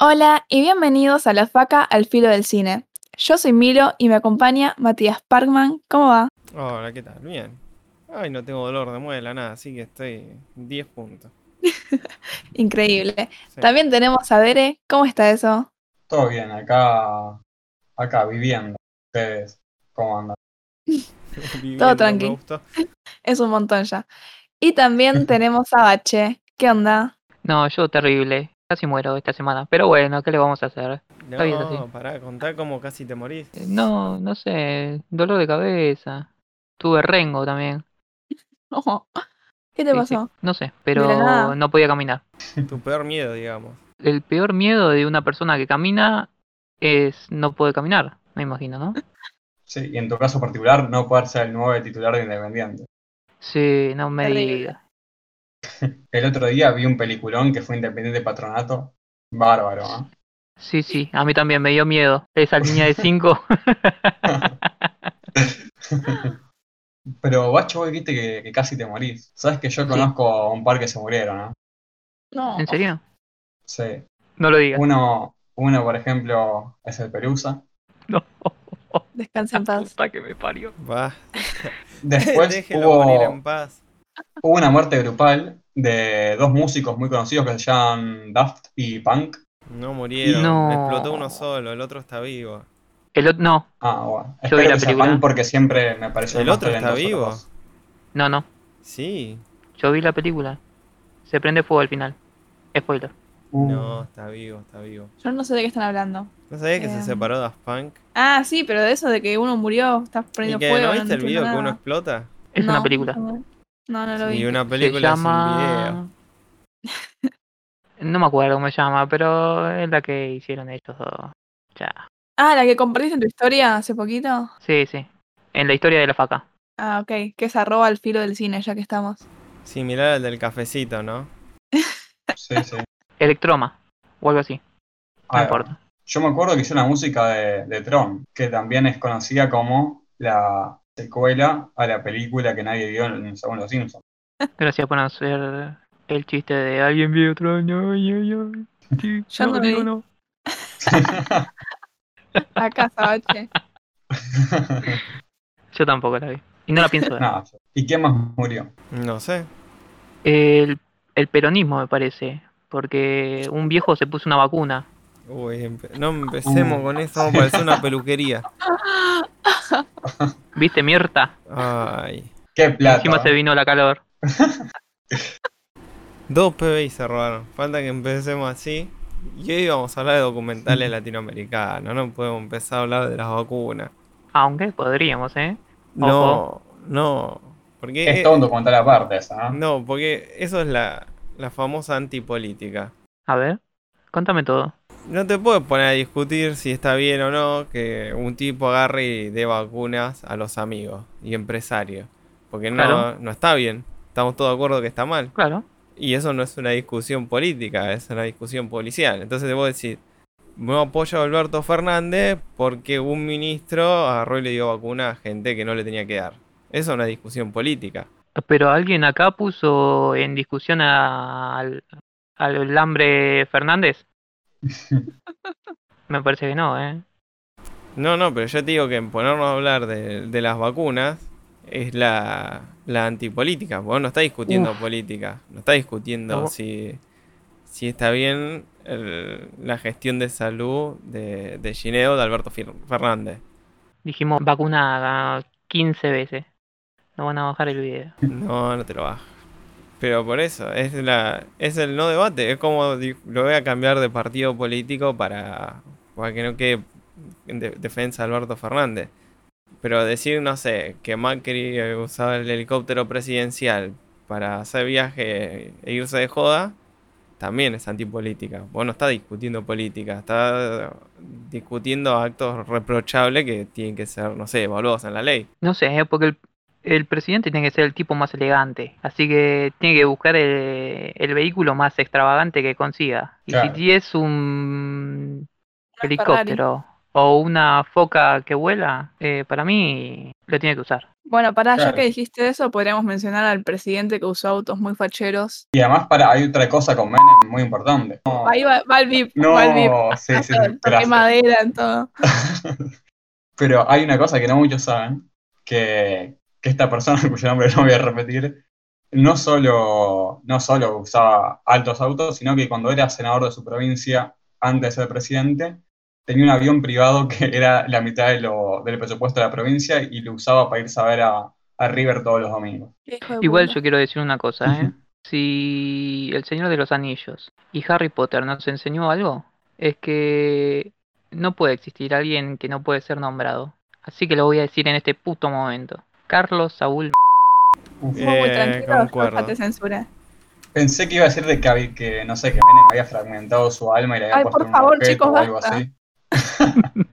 Hola y bienvenidos a La Faca al Filo del Cine. Yo soy Milo y me acompaña Matías Parkman. ¿Cómo va? Hola, ¿qué tal? Bien. Ay, no tengo dolor de muela, nada, así que estoy 10 puntos. Increíble. Sí. También tenemos a Bere. ¿Cómo está eso? Todo bien, acá, acá viviendo. Ustedes, ¿cómo andan? Viviendo, me tranqui. gustó. Es un montón ya. Y también tenemos a Bache. ¿Qué onda? No, yo terrible. Casi muero esta semana. Pero bueno, ¿qué le vamos a hacer? Está bien así. No, pará, contá cómo casi te morís. Eh, No, no sé. Dolor de cabeza. Tuve rengo también. Oh, ¿Qué te Sí, sí, pasó? No sé, pero no podía caminar. Tu peor miedo, digamos. El peor miedo de una persona que camina es no poder caminar, me imagino, ¿no? Sí, y en tu caso particular, no poder ser el nuevo titular de Independiente. Sí, no me digas. El otro día vi un peliculón que fue Independiente Patronato. Bárbaro, ¿eh? Sí, sí, a mí también me dio miedo. Esa línea de 5. Pero Bacho, vos dijiste que, que casi te morís. Sabes que yo conozco a un par que se murieron, ¿no? No. ¿En serio? Sí. No lo digas. Uno, uno, por ejemplo, es el Perusa. No. Descansa en paz. Puta que me parió. Va. Después Déjelo morir en hubo, paz. hubo una muerte grupal de dos músicos muy conocidos que se llaman Daft y Punk. No murieron. No. Explotó uno solo, el otro está vivo. El otro, no, Ah, bueno. Yo vi la que película. Porque siempre me pareció ¿El otro está vivo? no, no. Sí. Yo vi la película. Se prende fuego al final. Spoiler. Uh, No, está vivo, está vivo. Yo no sé de qué están hablando. ¿No sabías que se Em. separó Daft Punk? Ah, sí, pero de eso de que uno murió, está ¿Y prendiendo que fuego. no viste el video que uno explota? Es una película. No, no, lo vi. Y una Se película llama... No me acuerdo cómo se llama, pero es la que hicieron ellos dos. Ya. Ah, la que compartiste en tu historia hace poquito. Sí, sí. En la historia de la faca. Ah, ok. Que es arroba al filo del cine, ya que estamos. Similar al del cafecito, ¿no? Sí, sí. Electroma. O algo así. No Ah, importa. Yo me acuerdo que hizo la música de, de Tron, que también es conocida como la secuela a la película que nadie vio en según los Simpsons. Gracias por hacer el chiste de alguien vio otro. Ay, ay, ay. Sí, Yo no no. Acá, Sabache. Yo tampoco la vi. Y no la pienso ver. Nada. ¿Y quién más murió? No sé. El, el peronismo, me parece. Porque un viejo se puso una vacuna. Uy, empe- no empecemos con eso, vamos a parecer una peluquería. ¿Viste, Mirta? Ay. ¡Qué plata! Encima se vino la calor. Dos PBI se robaron. Falta que empecemos así. Y hoy vamos a hablar de documentales latinoamericanos. No podemos empezar a hablar de las vacunas. Aunque podríamos, ¿eh? No, no. Porque Es todo un documental aparte esa, ¿no? No, porque eso es la, la famosa antipolítica. A ver, contame todo. No te puedes poner a discutir si está bien o no que un tipo agarre y dé vacunas a los amigos y empresarios. Porque no, Claro. no está bien. Estamos todos de acuerdo que está mal. Claro. Y eso no es una discusión política, es una discusión policial. Entonces debo decir, no apoyo a Alberto Fernández porque un ministro agarró y le dio vacuna a gente que no le tenía que dar. Eso es una discusión política. Pero alguien acá puso en discusión a- al, al hambre Fernández. Me parece que no, ¿eh? No, no, pero yo te digo que en ponernos a hablar de, de las vacunas es la, la antipolítica. Vos no está discutiendo Uf. política, no está discutiendo No. si, si está bien el- la gestión de salud de, de Gineo de Alberto Fernández. Dijimos vacuna 15 veces. No van a bajar el video. No, no te lo bajo. Pero por eso, es la es el no debate. Es como lo voy a cambiar de partido político para, para que no quede en de- defensa de Alberto Fernández. Pero decir, no sé, que Macri eh, usaba el helicóptero presidencial para hacer viaje e irse de joda, también es antipolítica. Vos no estás discutiendo política, estás discutiendo actos reprochables que tienen que ser, no sé, evaluados en la ley. No sé, ¿eh? porque el, el presidente tiene que ser el tipo más elegante, así que tiene que buscar el, el vehículo más extravagante que consiga. Y Claro. si es un Ferrari. helicóptero o una foca que vuela, eh, para mí lo tiene que usar. Bueno, pará, ya que dijiste eso, podríamos mencionar al presidente que usó autos muy facheros. Y además para, hay otra cosa con Menem muy importante. No, Ahí va, va el VIP, no, va el VIP. sí, sí, sí, madera en todo. Pero hay una cosa que no muchos saben, que, que esta persona, cuyo nombre no voy a repetir, no solo, no solo usaba altos autos, sino que cuando era senador de su provincia, antes de ser presidente, tenía un avión privado que era la mitad de lo- del presupuesto de la provincia y lo usaba para irse a ver a, a River todos los domingos. Igual yo quiero decir una cosa, ¿eh? Si El Señor de los Anillos y Harry Potter nos enseñó algo, es que no puede existir alguien que no puede ser nombrado. Así que lo voy a decir en este puto momento. Carlos Saúl. Uf. Muy, muy Eh, tranquilo, concuerdo. Jorge te censura. Pensé que iba a decir de que, que, no sé, que Menem había fragmentado su alma y le había Ay, puesto por un favor, objeto chicos, o algo basta. así.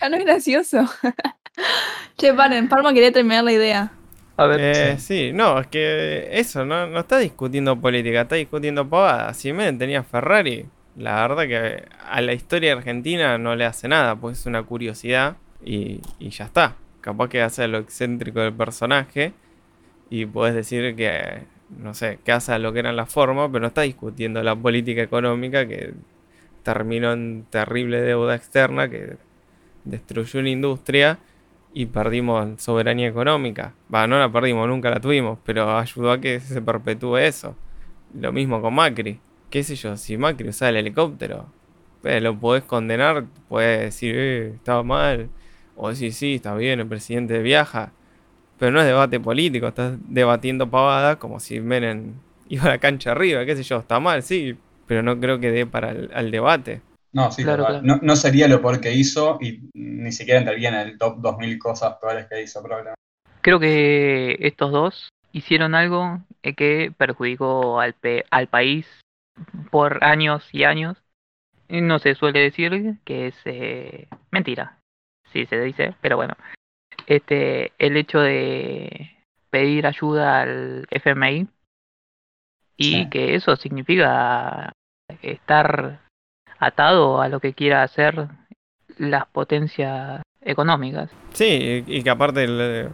Ya no es gracioso. che, paren, Palma quería terminar la idea. A ver, Eh, sí, no, es que eso, no, no está discutiendo política, está discutiendo pavadas. Si Menem tenía Ferrari, la verdad que a la historia argentina no le hace nada, pues es una curiosidad y, y ya está. Capaz que hace lo excéntrico del personaje y podés decir que, no sé, que hace lo que eran las formas, pero no está discutiendo la política económica que terminó en terrible deuda externa que destruyó una industria y perdimos soberanía económica. Va, no la perdimos, nunca la tuvimos, pero ayudó a que se perpetúe eso. Lo mismo con Macri. ¿Qué sé yo? Si Macri usaba el helicóptero, eh, lo podés condenar, podés decir, eh, estaba mal. O decir, sí, está bien, el presidente viaja. Pero no es debate político, estás debatiendo pavadas como si Menem iba a la cancha arriba, qué sé yo, está mal, sí, pero no creo que dé para el al debate. No, sí, Claro. No, no sería lo peor que hizo y ni siquiera entraría en el top 2000 cosas peores que hizo, probablemente. creo que estos dos hicieron algo que perjudicó al, pe- al país por años y años. No se suele decir que es eh, mentira. Sí se dice, pero bueno. Este, el hecho de pedir ayuda al FMI y Sí. que eso significa estar atado a lo que quiera hacer las potencias económicas. Sí, y que aparte,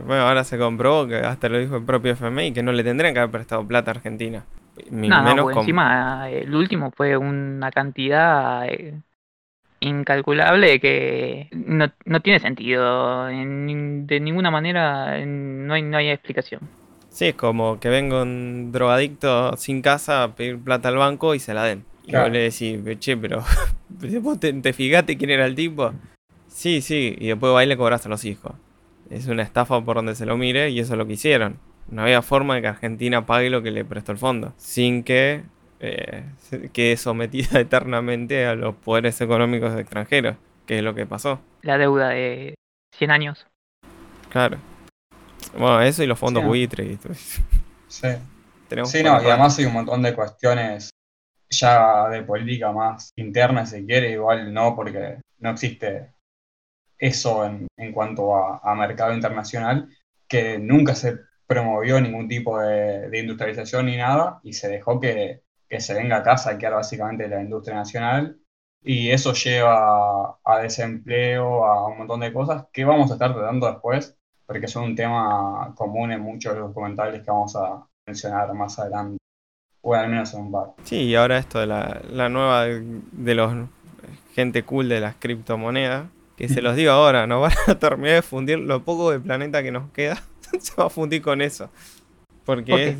bueno, ahora se comprobó que hasta lo dijo el propio FMI, que no le tendrían que haber prestado plata a Argentina. Ni No, no, menos encima eh, el último fue una cantidad eh, incalculable que no, no tiene sentido. en- de ninguna manera no hay, no hay explicación. Sí, es como que venga un drogadicto sin casa a pedir plata al banco y se la den. Y Claro. vos le decís, che, pero vos te, te fijaste quién era el tipo. Sí, sí, y después va y le cobras a los hijos. Es una estafa por donde se lo mire y eso es lo que hicieron. No había forma de que Argentina pague lo que le prestó el fondo, sin que eh, quede sometida eternamente a los poderes económicos extranjeros, que es lo que pasó. La deuda de 100 años. Claro. Bueno, eso y los fondos Sí. buitres. Sí, Tenemos sí no, y además hay un montón de cuestiones ya de política más interna, si quiere, igual no, porque no existe eso en, en cuanto a, mercado internacional, que nunca se promovió ningún tipo de, industrialización ni nada, y se dejó que, que se venga acá a saquear básicamente la industria nacional, y eso lleva a desempleo, a un montón de cosas que vamos a estar tratando después, porque son un tema común en muchos de los documentales que vamos a mencionar más adelante, o al menos en un par. Sí, y ahora esto de la, la nueva de, de los gente cool de las criptomonedas, que se los digo ahora, nos van a terminar de fundir lo poco de planeta que nos queda, se va a fundir con eso. Porque es,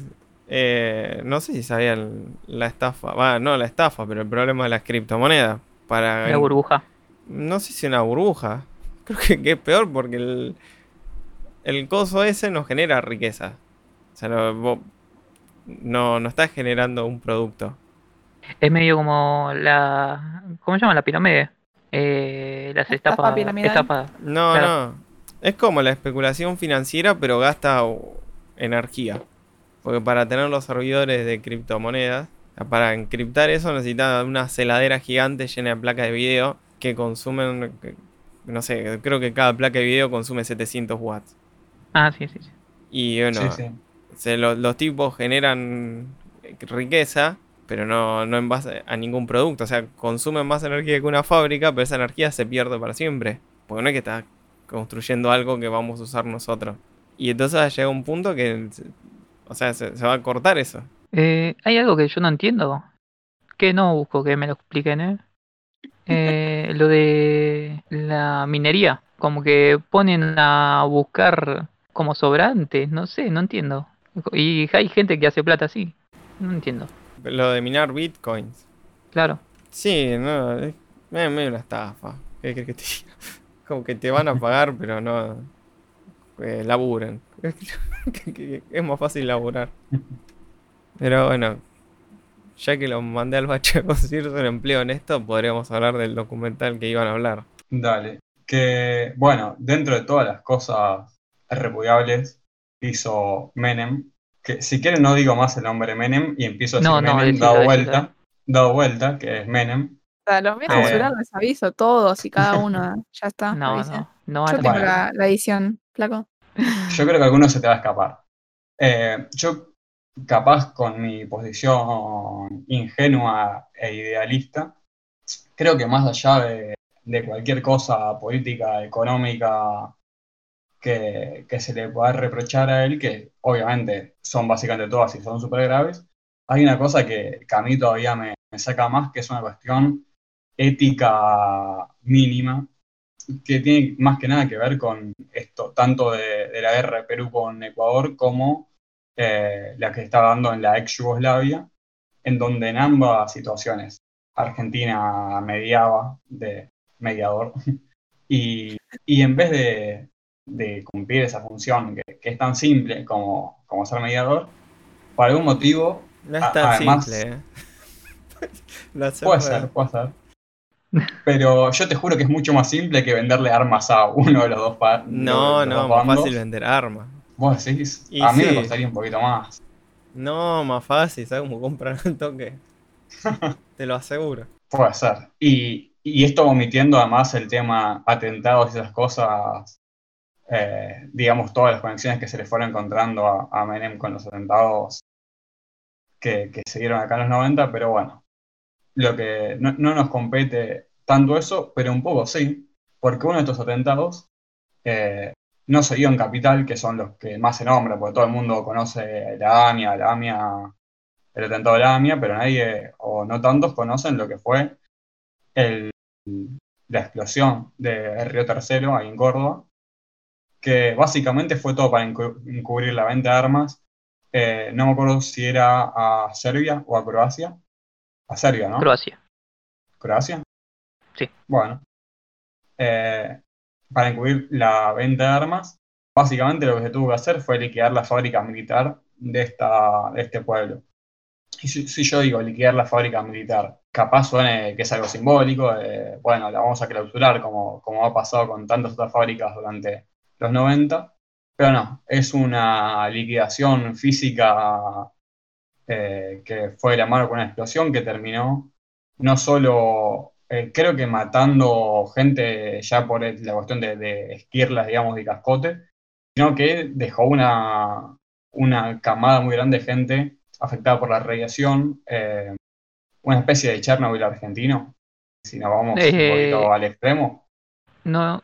eh, no sé si sabían la estafa, va, no la estafa, pero el problema de las criptomonedas. Para, La burbuja. no sé si una burbuja, creo que, que es peor porque el, el coso ese no genera riqueza. O sea, no, vos- no, no estás generando un producto. Es medio como la. ¿Cómo se llama? La pirámide. Eh, las Estafa. No, Claro. no. Es como la especulación financiera, pero gasta energía. Porque para tener los servidores de criptomonedas, para encriptar eso necesitas una celadera gigante llena de placas de video que consumen, no sé, creo que cada placa de video consume 700 watts. Ah, sí, sí, sí. Y bueno, Sí, sí. Se- lo- los tipos generan riqueza, pero no, no en base a ningún producto. O sea, consumen más energía que una fábrica, pero esa energía se pierde para siempre. Porque no es que estás construyendo algo que vamos a usar nosotros. Y entonces llega un punto que, o sea, se, se va a cortar eso. Eh, hay algo que yo no entiendo. Que no busco que me lo expliquen, ¿eh? Eh, lo de la minería. Como que ponen a buscar como sobrantes. No sé, no entiendo. Y hay gente que hace plata así. No entiendo. Lo de minar bitcoins. Claro. Sí, no, es medio una estafa. ¿Qué crees que te diga? Como que te van a pagar, pero no eh, laburan. es más fácil laburar. Pero bueno, ya que lo mandé al bache a conseguirse un empleo en esto, podríamos hablar del documental que iban a hablar. Dale. Que, bueno, dentro de todas las cosas repudiables hizo Menem, que si quieren no digo más el nombre Menem y empiezo a decir No, no, Menem dado vuelta, dado vuelta, que es Menem. O sea, los voy a Eh. censurar, les aviso todos y cada uno. Ya está. No, no. No Yo la tengo Bueno. la, la edición, flaco. Yo creo que alguno se te va a escapar. Eh, yo, capaz con mi posición ingenua e idealista, creo que más allá de, de cualquier cosa política, económica que, que se le pueda reprochar a él, que obviamente son básicamente todas y son súper graves, hay una cosa que, que a mí todavía me, me saca más, que es una cuestión ética mínima, que tiene más que nada que ver con esto, tanto de, de la guerra de Perú con Ecuador como eh, la que está dando en la ex Yugoslavia, en donde en ambas situaciones Argentina mediaba de mediador y, y en vez de, de cumplir esa función que, que es tan simple como, como ser mediador, por algún motivo No es tan además- simple, ¿eh? Puede de- ser, puede ser. Pero yo te juro que es mucho más simple que venderle armas a uno de los dos pa- No, no, más bandos. fácil vender armas. Vos decís, Y a mí me costaría un poquito más. No, más fácil, ¿sabes cómo comprar un toque? Te lo aseguro. Puede ser. Y, y esto omitiendo además el tema atentados y esas cosas, eh, digamos, todas las conexiones que se le fueron encontrando a, Menem con los atentados que, se dieron acá en los 90, pero bueno, lo que no, no nos compete tanto eso, pero un poco sí, porque uno de estos atentados eh, no se dio en Capital, que son los que más se nombran, porque todo el mundo conoce la AMIA, la AMIA, el atentado de la AMIA, pero nadie, o no tantos, conocen lo que fue la explosión de Río Tercero, ahí en Córdoba, que básicamente fue todo para encu- encubrir la venta de armas. Eh, no me acuerdo si era a Serbia o a Croacia. A Serbia, ¿no? Croacia. ¿Croacia? Sí. Bueno. Eh, para encubrir la venta de armas, básicamente lo que se tuvo que hacer fue liquidar la fábrica militar de, esta, de este pueblo. Y si, si yo digo liquidar la fábrica militar, capaz suene que es algo simbólico, de, bueno, la vamos a clausurar como, como ha pasado con tantas otras fábricas durante los 90, pero no, es una liquidación física eh, que fue de la mano con una explosión que terminó no solo, eh, creo que matando gente ya por la cuestión de, de esquirlas, digamos, de cascote, sino que dejó una, una camada muy grande de gente afectada por la radiación, eh, una especie de Chernobyl argentino, si nos vamos un poquito al extremo. No,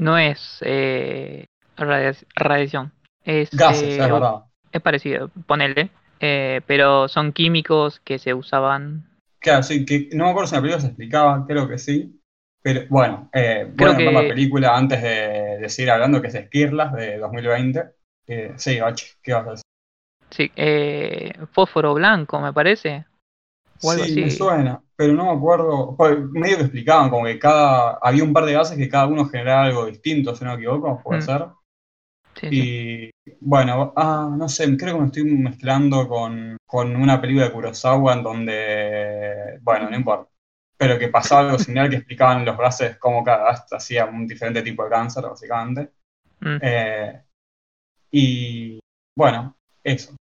no es eh, radia- radiación. Es, Gases, eh, es verdad. es parecido, ponele. eh, pero son químicos que se usaban. Claro, sí, que no me acuerdo si en la película se explicaba, creo que sí. Pero bueno, eh, Creo voy a ver la que- película antes de, de seguir hablando, que es Esquirlas de 2020. Eh, sí, Bache, ¿qué vas a decir? Sí, eh, fósforo blanco, me parece. O algo sí, así. me suena, pero no me acuerdo. pues, medio que explicaban como que cada. Había un par de gases que cada uno generaba algo distinto, si no me equivoco, puede Mm. ser. Sí, sí. Y bueno, ah, no sé, creo que me estoy mezclando con, con una película de Kurosawa en donde, bueno, no importa, pero que pasaba algo similar que explicaban los gases cómo cada gas hacía un diferente tipo de cáncer, básicamente. Mm. Eh, y bueno, eso.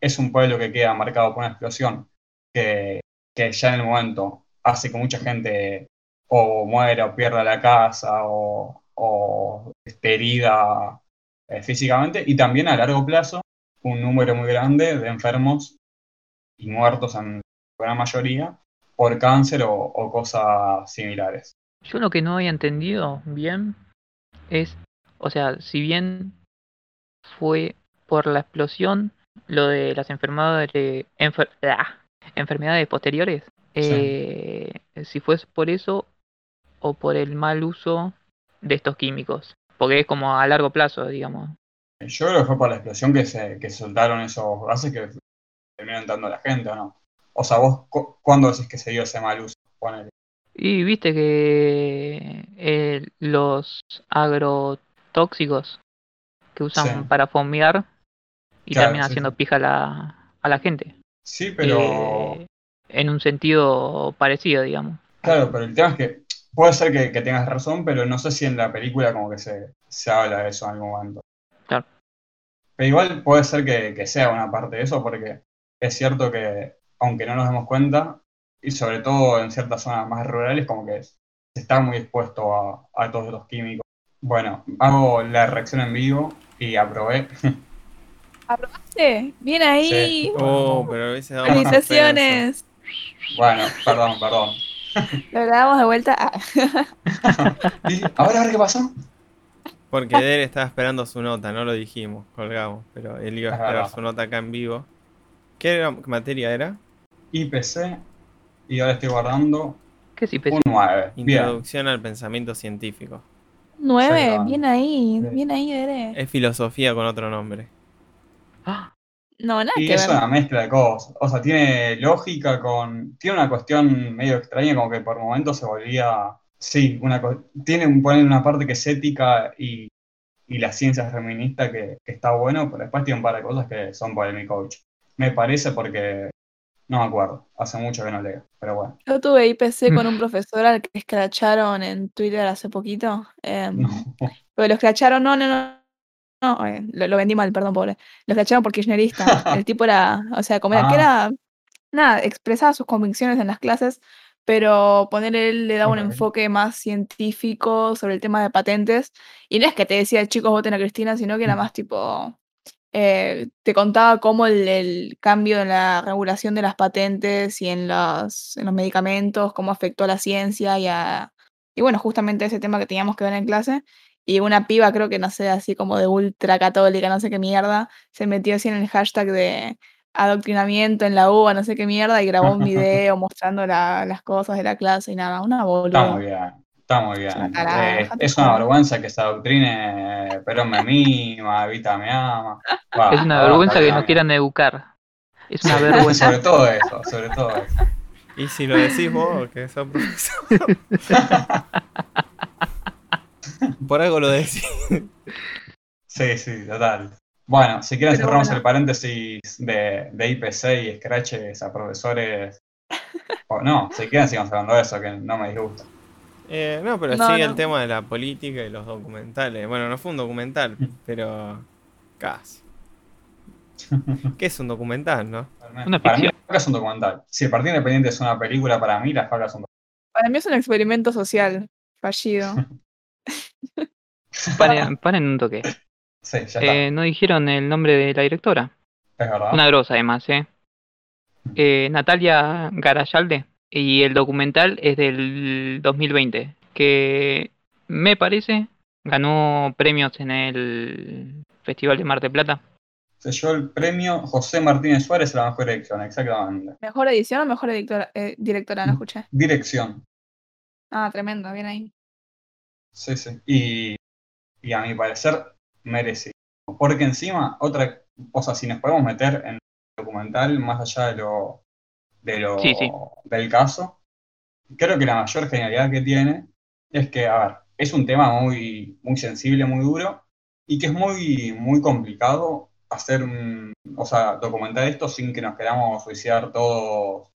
Es un pueblo que queda marcado por una explosión que, ya en el momento hace que mucha gente o muera o pierda la casa o, o esté herida eh, físicamente y también a largo plazo un número muy grande de enfermos y muertos en gran mayoría por cáncer o, o cosas similares. Yo lo que no había entendido bien es, o sea, si bien fue por la explosión lo de las enfermedades, enfer- ah, enfermedades posteriores, eh, si fue por eso o por el mal uso de estos químicos, porque es como a largo plazo, digamos. Yo creo que fue por la explosión que se que soltaron esos gases que terminaron dando a la gente, ¿o no? O sea, vos, cu- ¿cuándo decís que se dio ese mal uso? Ponele. Y viste que eh, los agrotóxicos que usan Sí. para fomear y Claro, terminan sí, haciendo pija a la, a la gente. Sí, pero... Eh, en un sentido parecido, digamos. Claro, pero el tema es que puede ser que, que tengas razón, pero no sé si en la película como que se, se habla de eso en algún momento. Claro. Pero igual puede ser que, que sea una parte de eso, porque es cierto que, aunque no nos demos cuenta, y sobre todo en ciertas zonas más rurales, como que se está muy expuesto a, a todos estos químicos. Bueno, hago la reacción en vivo y aprobé. Sí, bien ahí. Sí. Oh, pero hubiese dado. Felicitaciones. Bueno, perdón, perdón. Lo grabamos de vuelta. Y, ahora, a ver qué pasó. Porque Eder estaba esperando su nota, no lo dijimos, colgamos, pero él iba a Es esperar su nota acá en vivo. ¿Qué era- qué materia era? IPC, y ahora estoy guardando ¿Qué si un 9. Bien. Introducción al pensamiento científico. Nueve, grabando. bien ahí, Sí. bien ahí, Dere. Es filosofía con otro nombre. No, nada Y que es ver. una mezcla de cosas. O sea, tiene lógica con. Tiene una cuestión medio extraña, como que por momentos se volvía. Sí, una co- tiene un, poner una parte que es ética y, y la ciencia feminista que, que está bueno, pero después tiene un par de cosas que son por mi coach. Me parece porque. No me acuerdo. Hace mucho que no leo. Pero bueno. Yo tuve IPC con un profesor al que escracharon en Twitter hace poquito. em, No. Pero lo escracharon, no, no, no. No, eh, lo, lo vendí mal, perdón, pobre. Lo escracharon por kirchnerista. El tipo era, o sea, como era, que Ah. era, nada, expresaba sus convicciones en las clases, pero poner él le daba un enfoque más científico sobre el tema de patentes. Y no es que te decía, chicos, voten a Cristina, sino que era más tipo, eh, te contaba cómo el, el cambio en la regulación de las patentes y en los, en los medicamentos, cómo afectó a la ciencia y a... Y bueno, justamente ese tema que teníamos que ver en clase. Y una piba, creo que no sé, así como de ultra católica, no sé qué mierda, se metió así en el hashtag de adoctrinamiento en la UBA, no sé qué mierda, y grabó un video mostrando la- las cosas de la clase y nada, una Está boluda. muy bien. Está muy bien. Eh, es una joder. vergüenza que se adoctrine, pero me mima, Evita me ama. Va, Es una vergüenza está que nos quieran educar. Es una vergüenza. Sobre todo eso, sobre todo eso. Y si lo decís vos, que sos profesor. Por algo lo decís. Sí, sí, total. Bueno, si quieren Pero cerramos bueno. el paréntesis de, de IPC y scratches a profesores. O no, si quieren sigamos hablando de eso, que no me disgusta. Eh, no, pero No, sigue no. el tema de la política y los documentales. Bueno, no fue un documental, pero casi. ¿Qué es un documental, no? Una para mí la faca es un documental. Si el Partido Independiente es una película, para mí la faca es un Para mí es un experimento social fallido. Paren, paren un toque. Sí, ya está. Eh, no dijeron el nombre de la directora. es verdad. Una grosa además, ¿eh? Eh, Natalia Garayalde. Y el documental es del 2020. Que me parece ganó premios en el Festival de Mar del Plata. Se llevó el premio José Martínez Suárez a la mejor dirección, exactamente. ¿Mejor edición o mejor editora- eh, directora? No escuché. Dirección. Ah, tremendo, bien ahí. Sí, sí. Y, y a mi parecer, merecido. Porque encima, otra cosa, si nos podemos meter en el documental, más allá de lo, de lo Sí, sí. del caso, creo que la mayor genialidad que tiene es que, a ver, es un tema muy, muy sensible, muy duro, y que es muy, muy complicado hacer un, o sea, documentar esto sin que nos queramos suicidar todos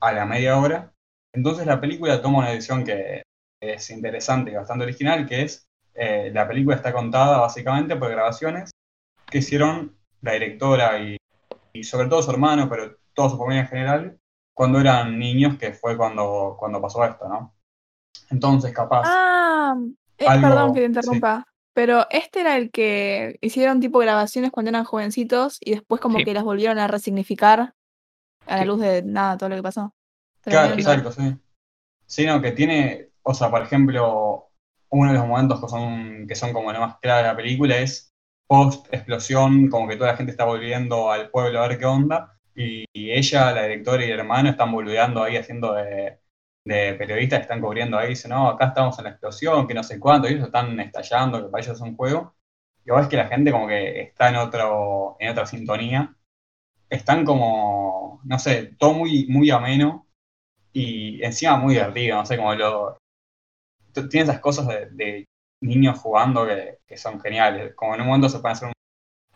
a la media hora. Entonces la película toma una decisión que es interesante y bastante original, que es eh, la película está contada básicamente por grabaciones que hicieron la directora y, y sobre todo su hermano, pero toda su familia en general, cuando eran niños, que fue cuando, cuando pasó esto, ¿no? Entonces, capaz, Ah, eh, Algo- perdón que te interrumpa. Pero este era el que hicieron tipo grabaciones cuando eran jovencitos y después como Sí. que las volvieron a resignificar a la Sí. luz de nada, todo lo que pasó. Claro, exacto, sí. Sí, no, que tiene, o sea, por ejemplo, uno de los momentos que son, que son como lo más claro de la película es post explosión, como que toda la gente está volviendo al pueblo a ver qué onda, y, ella, la directora y el hermano están boludeando ahí haciendo de, periodistas, están cubriendo ahí, dicen, no, acá estamos en la explosión, que no sé cuánto, y ellos están estallando, que para ellos es un juego. Y vos ves que la gente como que está en otro, en otra sintonía. Están como, no sé, todo muy, muy ameno y encima muy divertido, no sé, como lo... Tiene esas cosas de, de niños jugando que, que son geniales. Como en un momento se puede hacer un,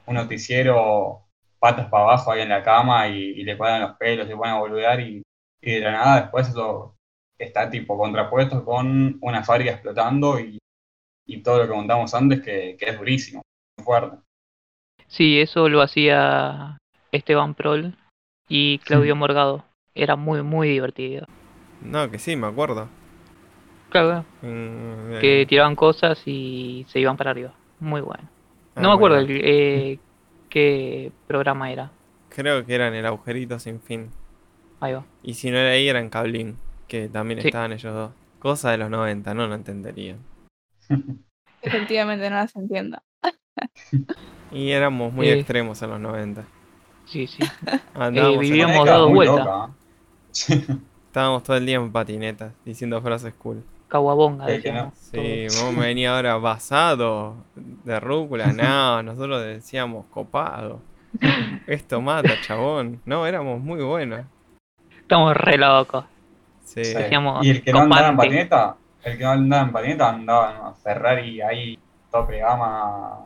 un noticiero patas para abajo ahí en la cama y, y le cuadran los pelos, se ponen a boludear y, y de la nada después eso está tipo contrapuesto con una fábrica explotando y, y todo lo que contamos antes que, que es durísimo, muy fuerte. Sí, eso lo hacía Esteban Prol y Claudio Morgado. Era muy, muy divertido. No, que sí, me acuerdo. Claro, Mm, que eh, tiraban cosas y se iban para arriba. Muy bueno. ah, No me acuerdo bueno. el- eh, qué programa era. Creo que eran el agujerito sin fin. Ahí va. Y si no era ahí, eran Cablín, que también Sí. estaban ellos dos. Cosa de los 90, no lo entenderían. Efectivamente, no las entiendo. Y éramos muy Eh. extremos en los 90. Sí, sí. Andábamos, en- vivíamos Esa década dado muy vuelta. loca, ¿eh? estábamos todo el día en patinetas, diciendo frases cool. Caguabonga. Sí, vos venía ahora basado de rúcula. No, nosotros decíamos copado. Esto mata, chabón. No, éramos muy buenos. Estamos re locos. Sí. Decíamos Y el que no andaba en patineta, el que no andaba en patineta andaba en una Ferrari ahí, tope gama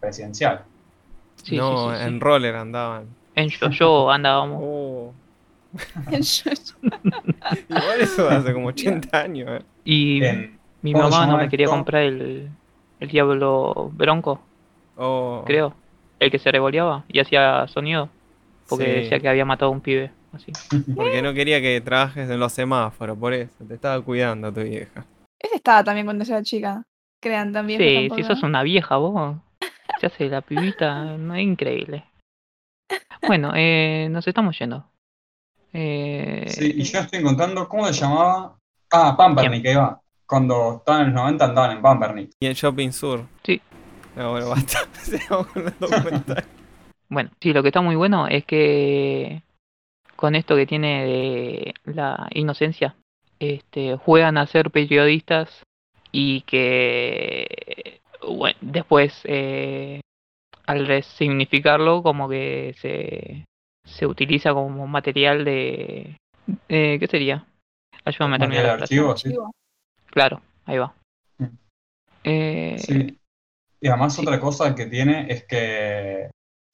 presidencial. Sí, no, sí, sí, sí. en roller andaban. En yo-yo andábamos. Oh. Igual eso hace como 80 años. eh. Y En- mi ¿cómo se mamá no me quería esto? comprar el, el Diablo Bronco, Oh, creo. El que se revoleaba y hacía sonido. Porque sí, decía que había matado a un pibe. Así. Porque no quería que trabajes en los semáforos, por eso. Te estaba cuidando tu vieja. Ese estaba también cuando yo era chica. Crean también. Sí, si sos una vieja vos. Se hace la pibita, no es increíble. Bueno, eh, nos estamos yendo. Eh, Sí, y yo estoy encontrando, ¿cómo se llamaba? Ah, Pampernick, ahí va. Cuando estaban en los 90 andaban en Pampernick. Y en Shopping Sur. Sí. No, bueno, basta. Documentales. Bueno, sí, lo que está muy bueno es que con esto que tiene de la inocencia, este, juegan a ser periodistas y que bueno, después eh, al resignificarlo como que se, se utiliza como material de... eh, ¿Qué sería? Ayúdame a terminar frase. archivo, sí. Claro, ahí va. Mm. Eh, Sí. Y además sí. otra cosa que tiene es que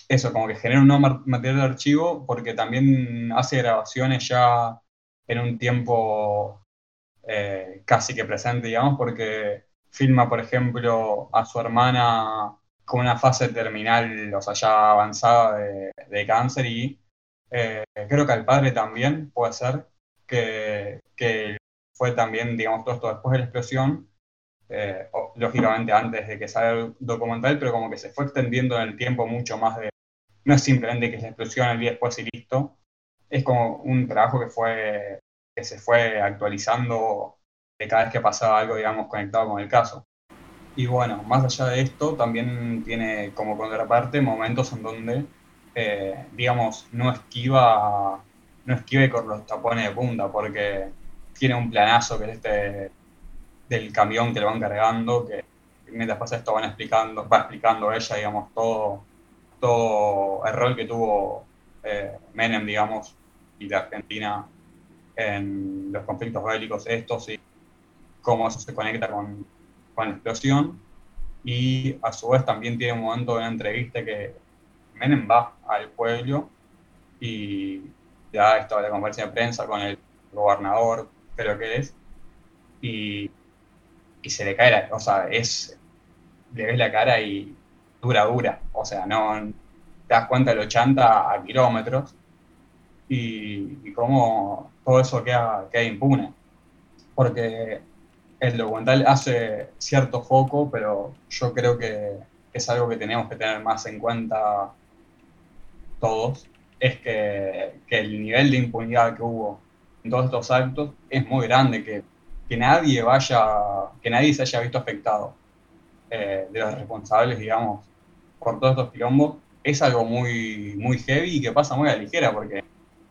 eso, como que genera un nuevo material de archivo porque también hace grabaciones ya en un tiempo eh, casi que presente, digamos, porque filma, por ejemplo, a su hermana con una fase terminal, o sea, ya avanzada de, de cáncer y eh, creo que al padre también puede ser que, que fue también, digamos, todo después de la explosión eh, lógicamente antes de que salga el documental, pero como que se fue extendiendo en el tiempo mucho más de... No es simplemente que es la explosión el día después y listo, es como un trabajo que fue que se fue actualizando de cada vez que pasaba algo, digamos, conectado con el caso. Y bueno, más allá de esto, también tiene como contraparte momentos en donde, eh, digamos, no esquiva, no esquive con los tapones de punta, porque tiene un planazo que es este del camión que lo van cargando, que mientras pasa esto van explicando, va explicando ella, digamos, todo, todo el rol que tuvo eh, Menem, digamos, y la Argentina en los conflictos bélicos estos y cómo eso se conecta con, con la explosión. Y a su vez también tiene un momento de una entrevista que Menem va al pueblo y da esto de la conferencia de prensa con el gobernador, creo que es, y, y se le cae la, o sea, es, le ves la cara y dura, dura, o sea, no te das cuenta del 80 a kilómetros y, y cómo todo eso queda, queda impune. Porque el documental hace cierto foco, pero yo creo que es algo que tenemos que tener más en cuenta todos, es que, que el nivel de impunidad que hubo en todos estos actos es muy grande, que, que nadie vaya, que nadie se haya visto afectado eh, de los responsables, digamos, por todos estos quilombos, es algo muy, muy heavy y que pasa muy a la ligera, porque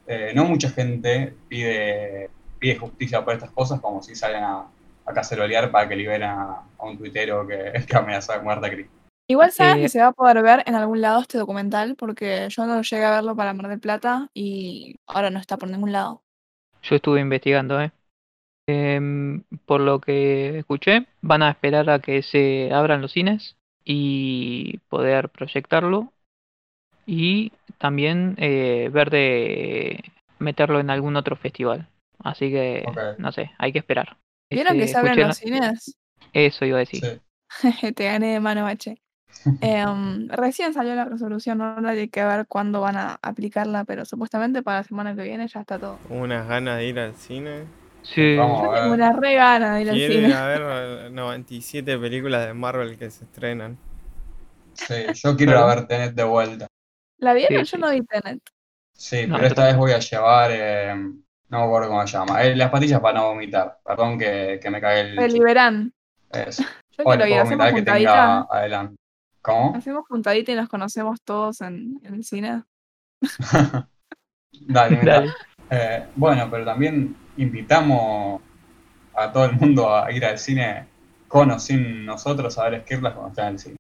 eh, no mucha gente pide, pide justicia por estas cosas como si salen a, a cacerolear para que liberen a, a un tuitero que, que amenaza de muerte a Cristo. Igual sabes Eh, que se va a poder ver en algún lado este documental, porque yo no llegué a verlo para Mar del Plata y ahora no está por ningún lado. Yo estuve investigando, ¿eh? Em, por lo que escuché, van a esperar a que se abran los cines y poder proyectarlo y también eh, ver de meterlo en algún otro festival. Así que, Ok. no sé, hay que esperar. ¿Vieron que Este, se abren escuché los cines? Eso iba a decir. Sí. Te gané de mano, bache. Em, recién salió la resolución, ahora hay que ver cuándo van a aplicarla, pero supuestamente para la semana que viene ya está todo. Unas ganas de ir al cine. Sí, Vamos. Yo a tengo una re gana de ir al Quiero cine. ir a ver eh, 97 películas de Marvel que se estrenan. Sí, yo quiero ir a ver Tenet de vuelta. ¿La vieron? Sí, Yo sí. no vi Tenet. Sí, No, pero esta vez voy a llevar, eh, no me acuerdo cómo se llama, eh, las patillas para no vomitar. Perdón que, que me cagué el chiste. Deliberán. Eso. Yo quiero ir, hacemos vomitar que tenga adelante. ¿Cómo? Hacemos juntadita y nos conocemos todos en, en el cine. Dale, dale. Eh, bueno, pero también invitamos a todo el mundo a ir al cine con o sin nosotros a ver Skirlas cuando estén en el cine.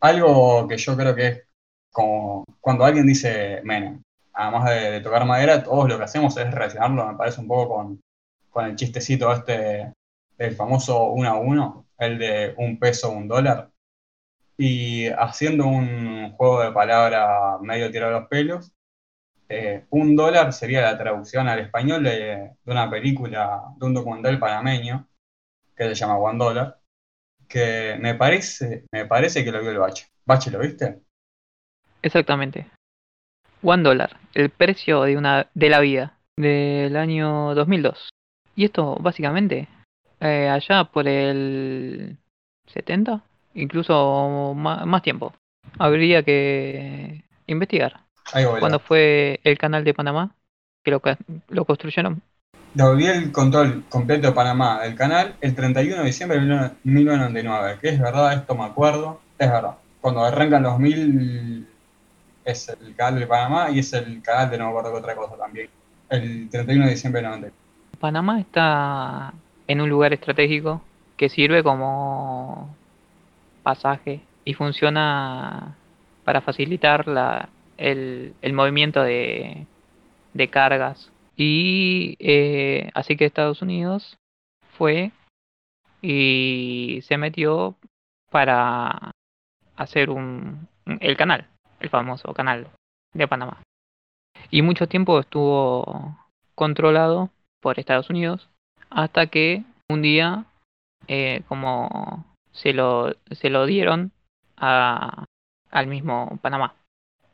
Algo que yo creo que es como cuando alguien dice Menem, además de, de tocar madera, todos lo que hacemos es relacionarlo, me parece un poco con, con el chistecito este del famoso uno a uno, el de un peso, un dólar. Y haciendo un juego de palabras medio tirado a los pelos, eh, un dólar sería la traducción al español de, una película, de un documental panameño que se llama One Dollar, que me parece, me parece que lo vio el Bache. ¿Bache lo viste? Exactamente. One dólar, el precio de una de la vida del año 2002. Y esto básicamente eh, allá por el 70, incluso más, tiempo. Habría que investigar. Ahí voy. ¿Cuándo fue el canal de Panamá? Que lo, lo construyeron. Devolví el control completo de Panamá del canal el 31 de diciembre de 1999, que es verdad, esto me acuerdo, es verdad. Cuando arrancan los mil es el canal de Panamá y es el canal de no me acuerdo qué otra cosa también. El 31 de diciembre de 99. Panamá está en un lugar estratégico que sirve como pasaje y funciona para facilitar la, el, el movimiento de, de cargas. Y eh, así que Estados Unidos fue y se metió para hacer un, el canal, el famoso canal de Panamá. Y mucho tiempo estuvo controlado por Estados Unidos hasta que un día eh, como se lo, se lo dieron a, al mismo Panamá.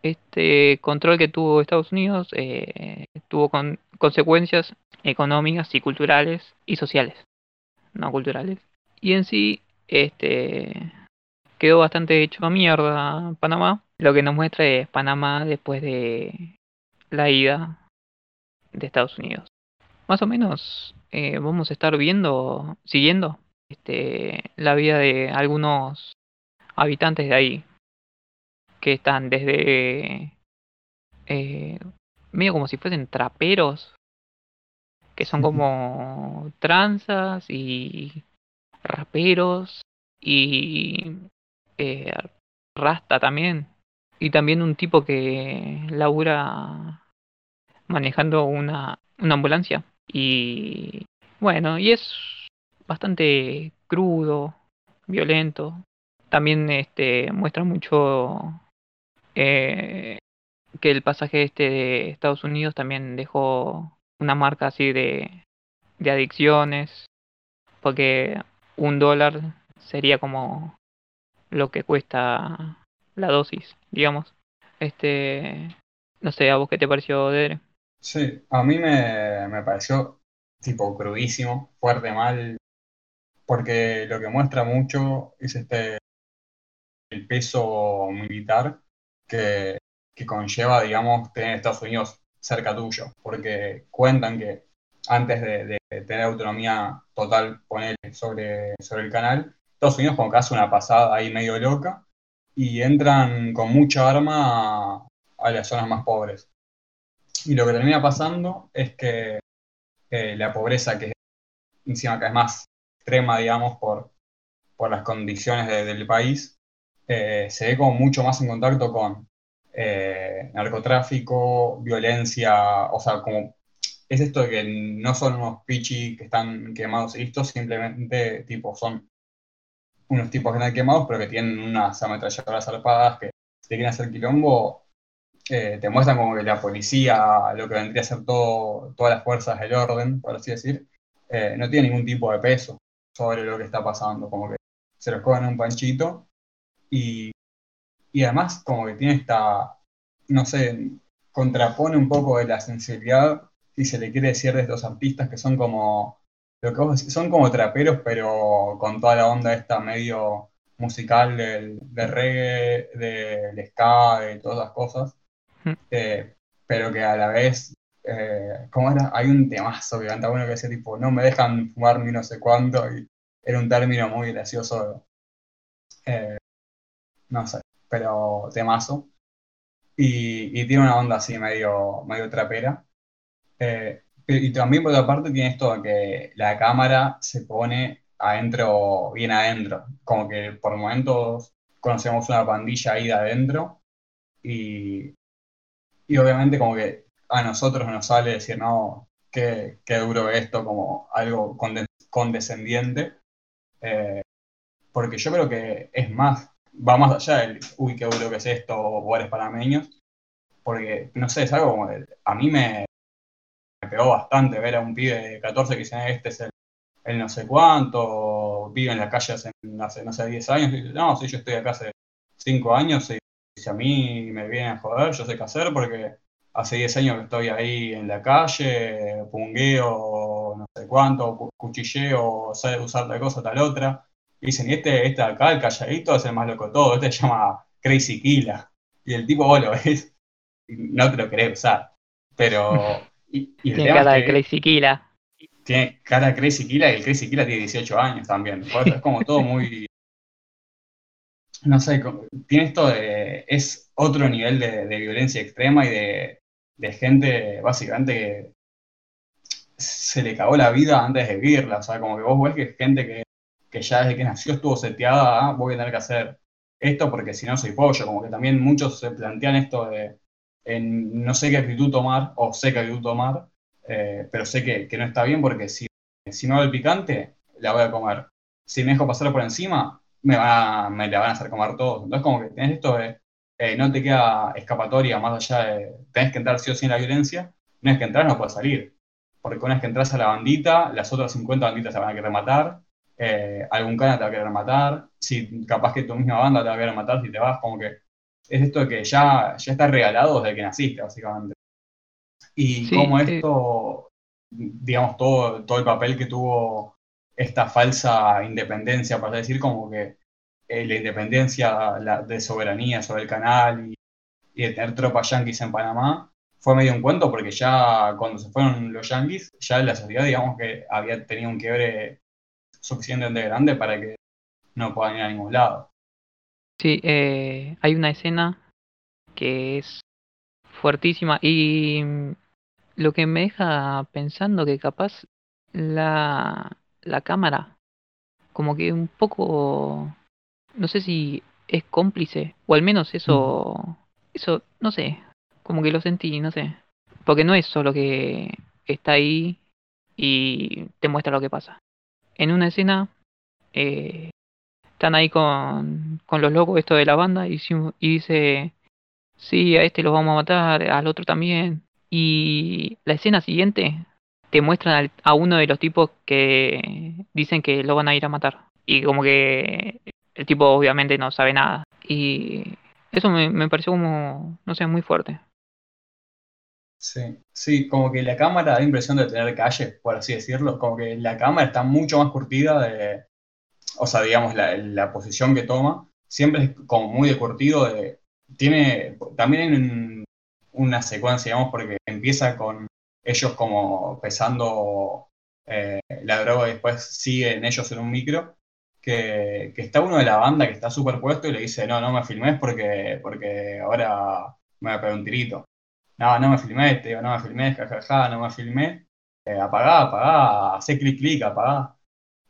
Este control que tuvo Estados Unidos eh, tuvo con, consecuencias económicas y culturales y sociales, no culturales. Y en sí, este quedó bastante hecho a mierda Panamá. Lo que nos muestra es Panamá después de la ida de Estados Unidos. Más o menos eh, vamos a estar viendo, siguiendo este, la vida de algunos habitantes de ahí que están desde eh, medio como si fuesen traperos que son como tranzas y raperos y eh, rasta también y también un tipo que labura manejando una, una ambulancia. Y bueno y es bastante crudo violento también este muestra mucho eh, que el pasaje este de Estados Unidos también dejó una marca así de, de adicciones porque un dólar sería como lo que cuesta la dosis digamos este no sé a vos qué te pareció Dedre Sí, a mí me, me pareció tipo crudísimo, fuerte mal. Porque lo que muestra mucho es este el peso militar que, que conlleva, digamos, tener Estados Unidos cerca tuyo, porque cuentan que antes de, tener autonomía total sobre, sobre el canal, Estados Unidos como que hace una pasada ahí medio loca y entran con mucha arma a, las zonas más pobres. Y lo que termina pasando es que eh, la pobreza, que encima que es más extrema, digamos, por, por las condiciones del país, eh, se ve como mucho más en contacto con eh, narcotráfico, violencia, o sea, como es esto de que no son unos pichis que están quemados y listos, simplemente tipo son unos tipos que están quemados, pero que tienen unas ametralladoras zarpadas que si te quieren hacer quilombo, eh, te muestran como que la policía, lo que vendría a ser todo, todas las fuerzas del orden, por así decir, eh, no tiene ningún tipo de peso sobre lo que está pasando, como que se los cogen un panchito y, y además como que tiene esta, no sé, contrapone un poco de la sensibilidad, si se le quiere decir, de estos artistas que son como, lo que son como traperos, pero con toda la onda esta medio musical del, reggae, del ska, de todas las cosas, mm. eh, pero que a la vez, eh, ¿cómo era? Hay un temazo que canta uno que decía tipo, no me dejan fumar ni no sé cuánto, y era un término muy gracioso, eh, no sé, pero temazo. Y, y, tiene una onda así medio, medio trapera. Eh, y también por otra parte tiene esto que la cámara se pone adentro, bien adentro. Como que por momentos conocemos una pandilla ahí de adentro y, y obviamente como que a nosotros nos sale decir, no, qué, qué duro esto, como algo condescendiente. Eh, porque yo creo que es más, va más allá del, uy, qué duro que es esto, o eres panameños. Porque, no sé, es algo como, a mí me, me pegó bastante ver a un pibe de 14 que dice, este es el, no sé cuánto, vive en la calle hace, no sé, 10 años, no, si yo estoy acá hace 5 años, y si a mí me vienen a joder, yo sé qué hacer porque hace 10 años que estoy ahí en la calle, pungueo, no sé cuánto, cuchilleo, sé usar tal cosa, tal otra. Y dicen, y este, este acá, el calladito, es el más loco de todo, este se llama Crazy Killa. Y el tipo, vos lo ves, no te lo querés usar. Pero tiene cara de Crazy Killa. Tiene cara de Crazy Killa y el Crazy Killa tiene 18 años también. Es como todo muy. No sé, tiene esto de. Es otro nivel de, violencia extrema y de, gente, básicamente, que se le cagó la vida antes de vivirla. O sea, como que vos ves que es gente que, que ya desde que nació estuvo seteada, ah, voy a tener que hacer esto porque si no soy pollo. Como que también muchos se plantean esto de no sé qué actitud tomar, o sé qué actitud tomar, eh, pero sé que, no está bien porque si, si me hago el picante, la voy a comer. Si me dejo pasar por encima, me, me la van a hacer comer todos. Entonces, como que tenés esto de eh, no te queda escapatoria más allá de tenés que entrar sí o sí en la violencia, una vez que entras no puedes salir. Porque una vez que entras a la bandita, las otras 50 banditas te van a querer matar, eh, algún cana te va a querer matar, si capaz que tu misma banda te va a querer matar si te vas, como que es esto de que ya, ya está regalado desde que naciste, básicamente. Y como esto, digamos, todo, todo el papel que tuvo esta falsa independencia, para decir, como que eh, la independencia de soberanía sobre el canal y, de tener tropas yanquis en Panamá, fue medio un cuento porque ya cuando se fueron los yanquis, ya la sociedad, digamos, que había tenido un quiebre suficientemente grande para que no puedan ir a ningún lado. Sí, eh, hay una escena que es fuertísima y mm, lo que me deja pensando que capaz la, la cámara como que un poco no sé si es cómplice o al menos eso eso no sé como que lo sentí no sé porque no es solo que está ahí y te muestra lo que pasa en una escena eh, están ahí con, con los locos esto de la banda y, y dice, sí, a este lo vamos a matar, al otro también. Y la escena siguiente te muestran a uno de los tipos que dicen que lo van a ir a matar. Y como que el tipo obviamente no sabe nada. Y eso me, me pareció como, no sé, muy fuerte. Sí, sí, como que la cámara da impresión de tener calle, por así decirlo. Como que la cámara está mucho más curtida de, o sea, digamos, la, la posición que toma, siempre es como muy de curtido, tiene, también en una secuencia, digamos, porque empieza con ellos como pesando eh, la droga y después siguen ellos en un micro, que, está uno de la banda que está superpuesto y le dice, no, no me filmes porque, porque ahora me voy a pegar un tirito. No, no me filmé, te digo, no me filmé, jajaja, no me filmé. Eh, apagá, apagá, hacé clic, clic, apagá.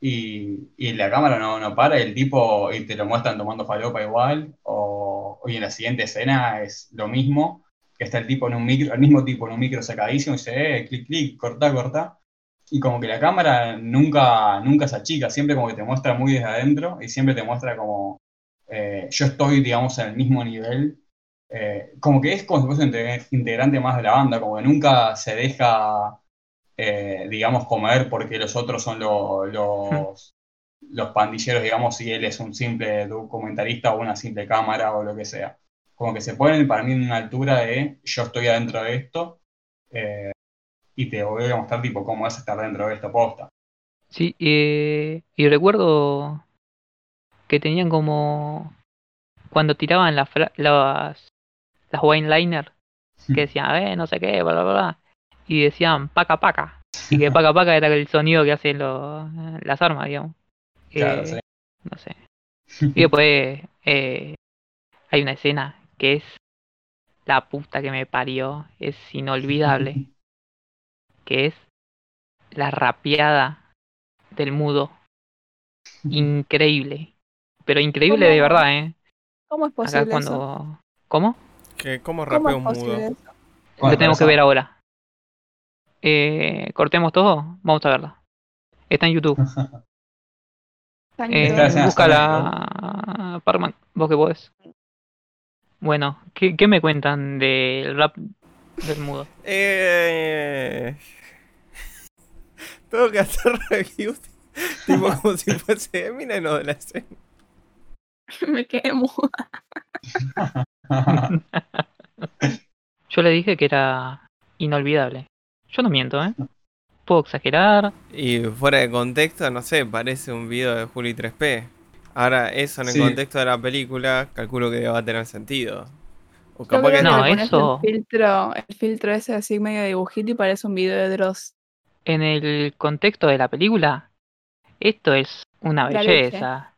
Y, y la cámara no, no para y el tipo, y te lo muestran tomando falopa igual, o, y en la siguiente escena es lo mismo, que está el tipo en un micro, el mismo tipo en un micro sacadísimo y dice, eh, clic, clic, cortá, cortá. Y como que la cámara nunca, nunca se achica, siempre como que te muestra muy desde adentro y siempre te muestra como eh, yo estoy, digamos, en el mismo nivel. Eh, como que es como si fuese un inte- integrante más de la banda, como que nunca se deja, eh, digamos, comer porque los otros son lo- los, los pandilleros, digamos, y él es un simple documentalista o una simple cámara o lo que sea. Como que se ponen para mí en una altura de yo estoy adentro de esto eh, y te voy a mostrar tipo cómo es estar dentro de esta posta. Sí, eh, y recuerdo que tenían como cuando tiraban las las las wine liner que decían, eh, no sé qué, bla bla bla, y decían paca paca, y que paca paca era el sonido que hacen los, las armas, digamos. Claro, Eh, sí. No sé. Y después eh, hay una escena que es la puta que me parió, es inolvidable, que es la rapeada del mudo. Increíble. Pero increíble de verdad, ¿eh? ¿Cómo es Acá posible eso? cuando... ¿Cómo? Que, ¿Cómo ¿Cómo rapea un mudo? eso? Lo tenemos que ver ahora. Eh, ¿Cortemos todo? Vamos a verla. Está en YouTube. Eh, está búscala, Parman, vos que podés. Bueno, ¿qué, qué me cuentan del rap del mudo? Eh... Tengo que hacer reviews. tipo como si fuese Eminem o de la escena. Me quedé muda. Yo le dije que era inolvidable. Yo no miento, ¿eh? Puedo exagerar. Y fuera de contexto, no sé, parece un video de Juli 3P. Ahora, eso en el Sí. contexto de la película, calculo que va a tener sentido. O Yo capaz creo que No, eso- el filtro, el filtro ese así medio dibujito y parece un video de Dross. En el contexto de la película, esto es una La leche. belleza.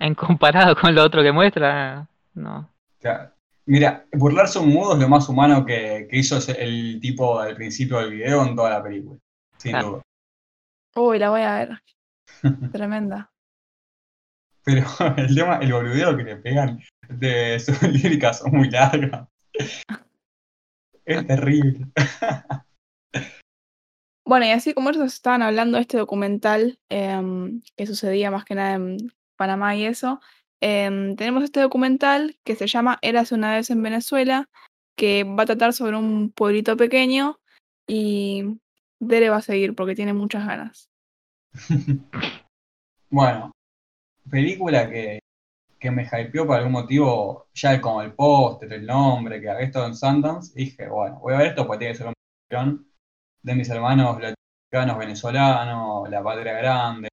En comparado con lo otro que muestra, no. Claro. Mira, burlarse un mudo es lo más humano que, que hizo el tipo al principio del video en toda la película. Sin Claro. duda. Uy, la voy a ver. Tremenda. Pero el tema, el boludeo que le pegan de sus líricas son muy largas. Es terrible. Bueno, y así como ellos estaban hablando de este documental em, que sucedía más que nada en Panamá y eso, em, tenemos este documental que se llama Érase una vez en Venezuela, que va a tratar sobre un pueblito pequeño y Dere va a seguir porque tiene muchas ganas. Bueno, película que, que me hypeó por algún motivo, ya como el póster, el nombre, que había estado en Sundance, dije, bueno, voy a ver esto porque tiene que ser producción de mis hermanos latinoamericanos, venezolanos, La Patria Grande,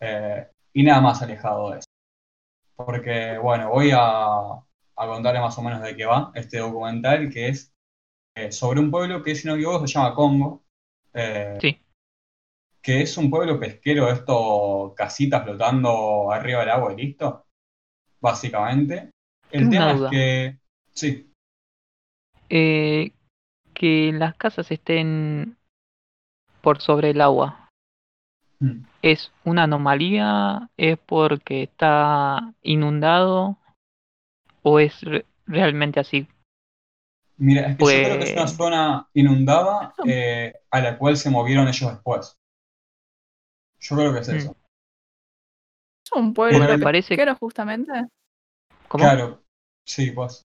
eh, y nada más alejado de eso. Porque, bueno, voy a, a contarles más o menos de qué va este documental, que es eh, sobre un pueblo que, si no equivoco, se llama Congo. eh, Sí. que es un pueblo pesquero, esto casitas flotando arriba del agua y listo, básicamente. El Tengo tema es que, sí, Eh, que las casas estén por sobre el agua. mm, ¿Es una anomalía? ¿Es porque está inundado? ¿O es re- realmente así? mira, es que yo creo que es una Pues- zona inundada eh, a la cual se movieron ellos después. Yo creo que es Mm. eso. Es un pueblo Porque me parece- pesquero justamente. ¿Cómo? Claro, sí, pues.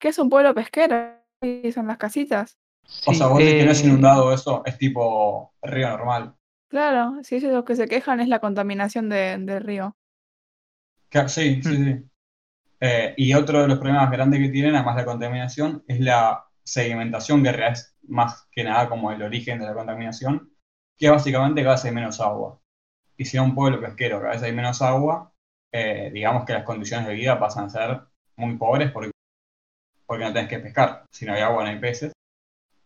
¿Qué es un pueblo pesquero? Y son las casitas. O sea, vos decís que no es eh, inundado eso, es tipo río normal. Claro, si ellos lo que se quejan es la contaminación de- del río. Claro, sí, sí, Mm. sí. Eh, y otro de los problemas grandes que tienen, además de la contaminación, es la sedimentación, que es más que nada como el origen de la contaminación, que básicamente cada vez hay menos agua. Y si a un pueblo pesquero cada vez hay menos agua, eh, digamos que las condiciones de vida pasan a ser muy pobres porque, porque no tenés que pescar, si no hay agua no hay peces.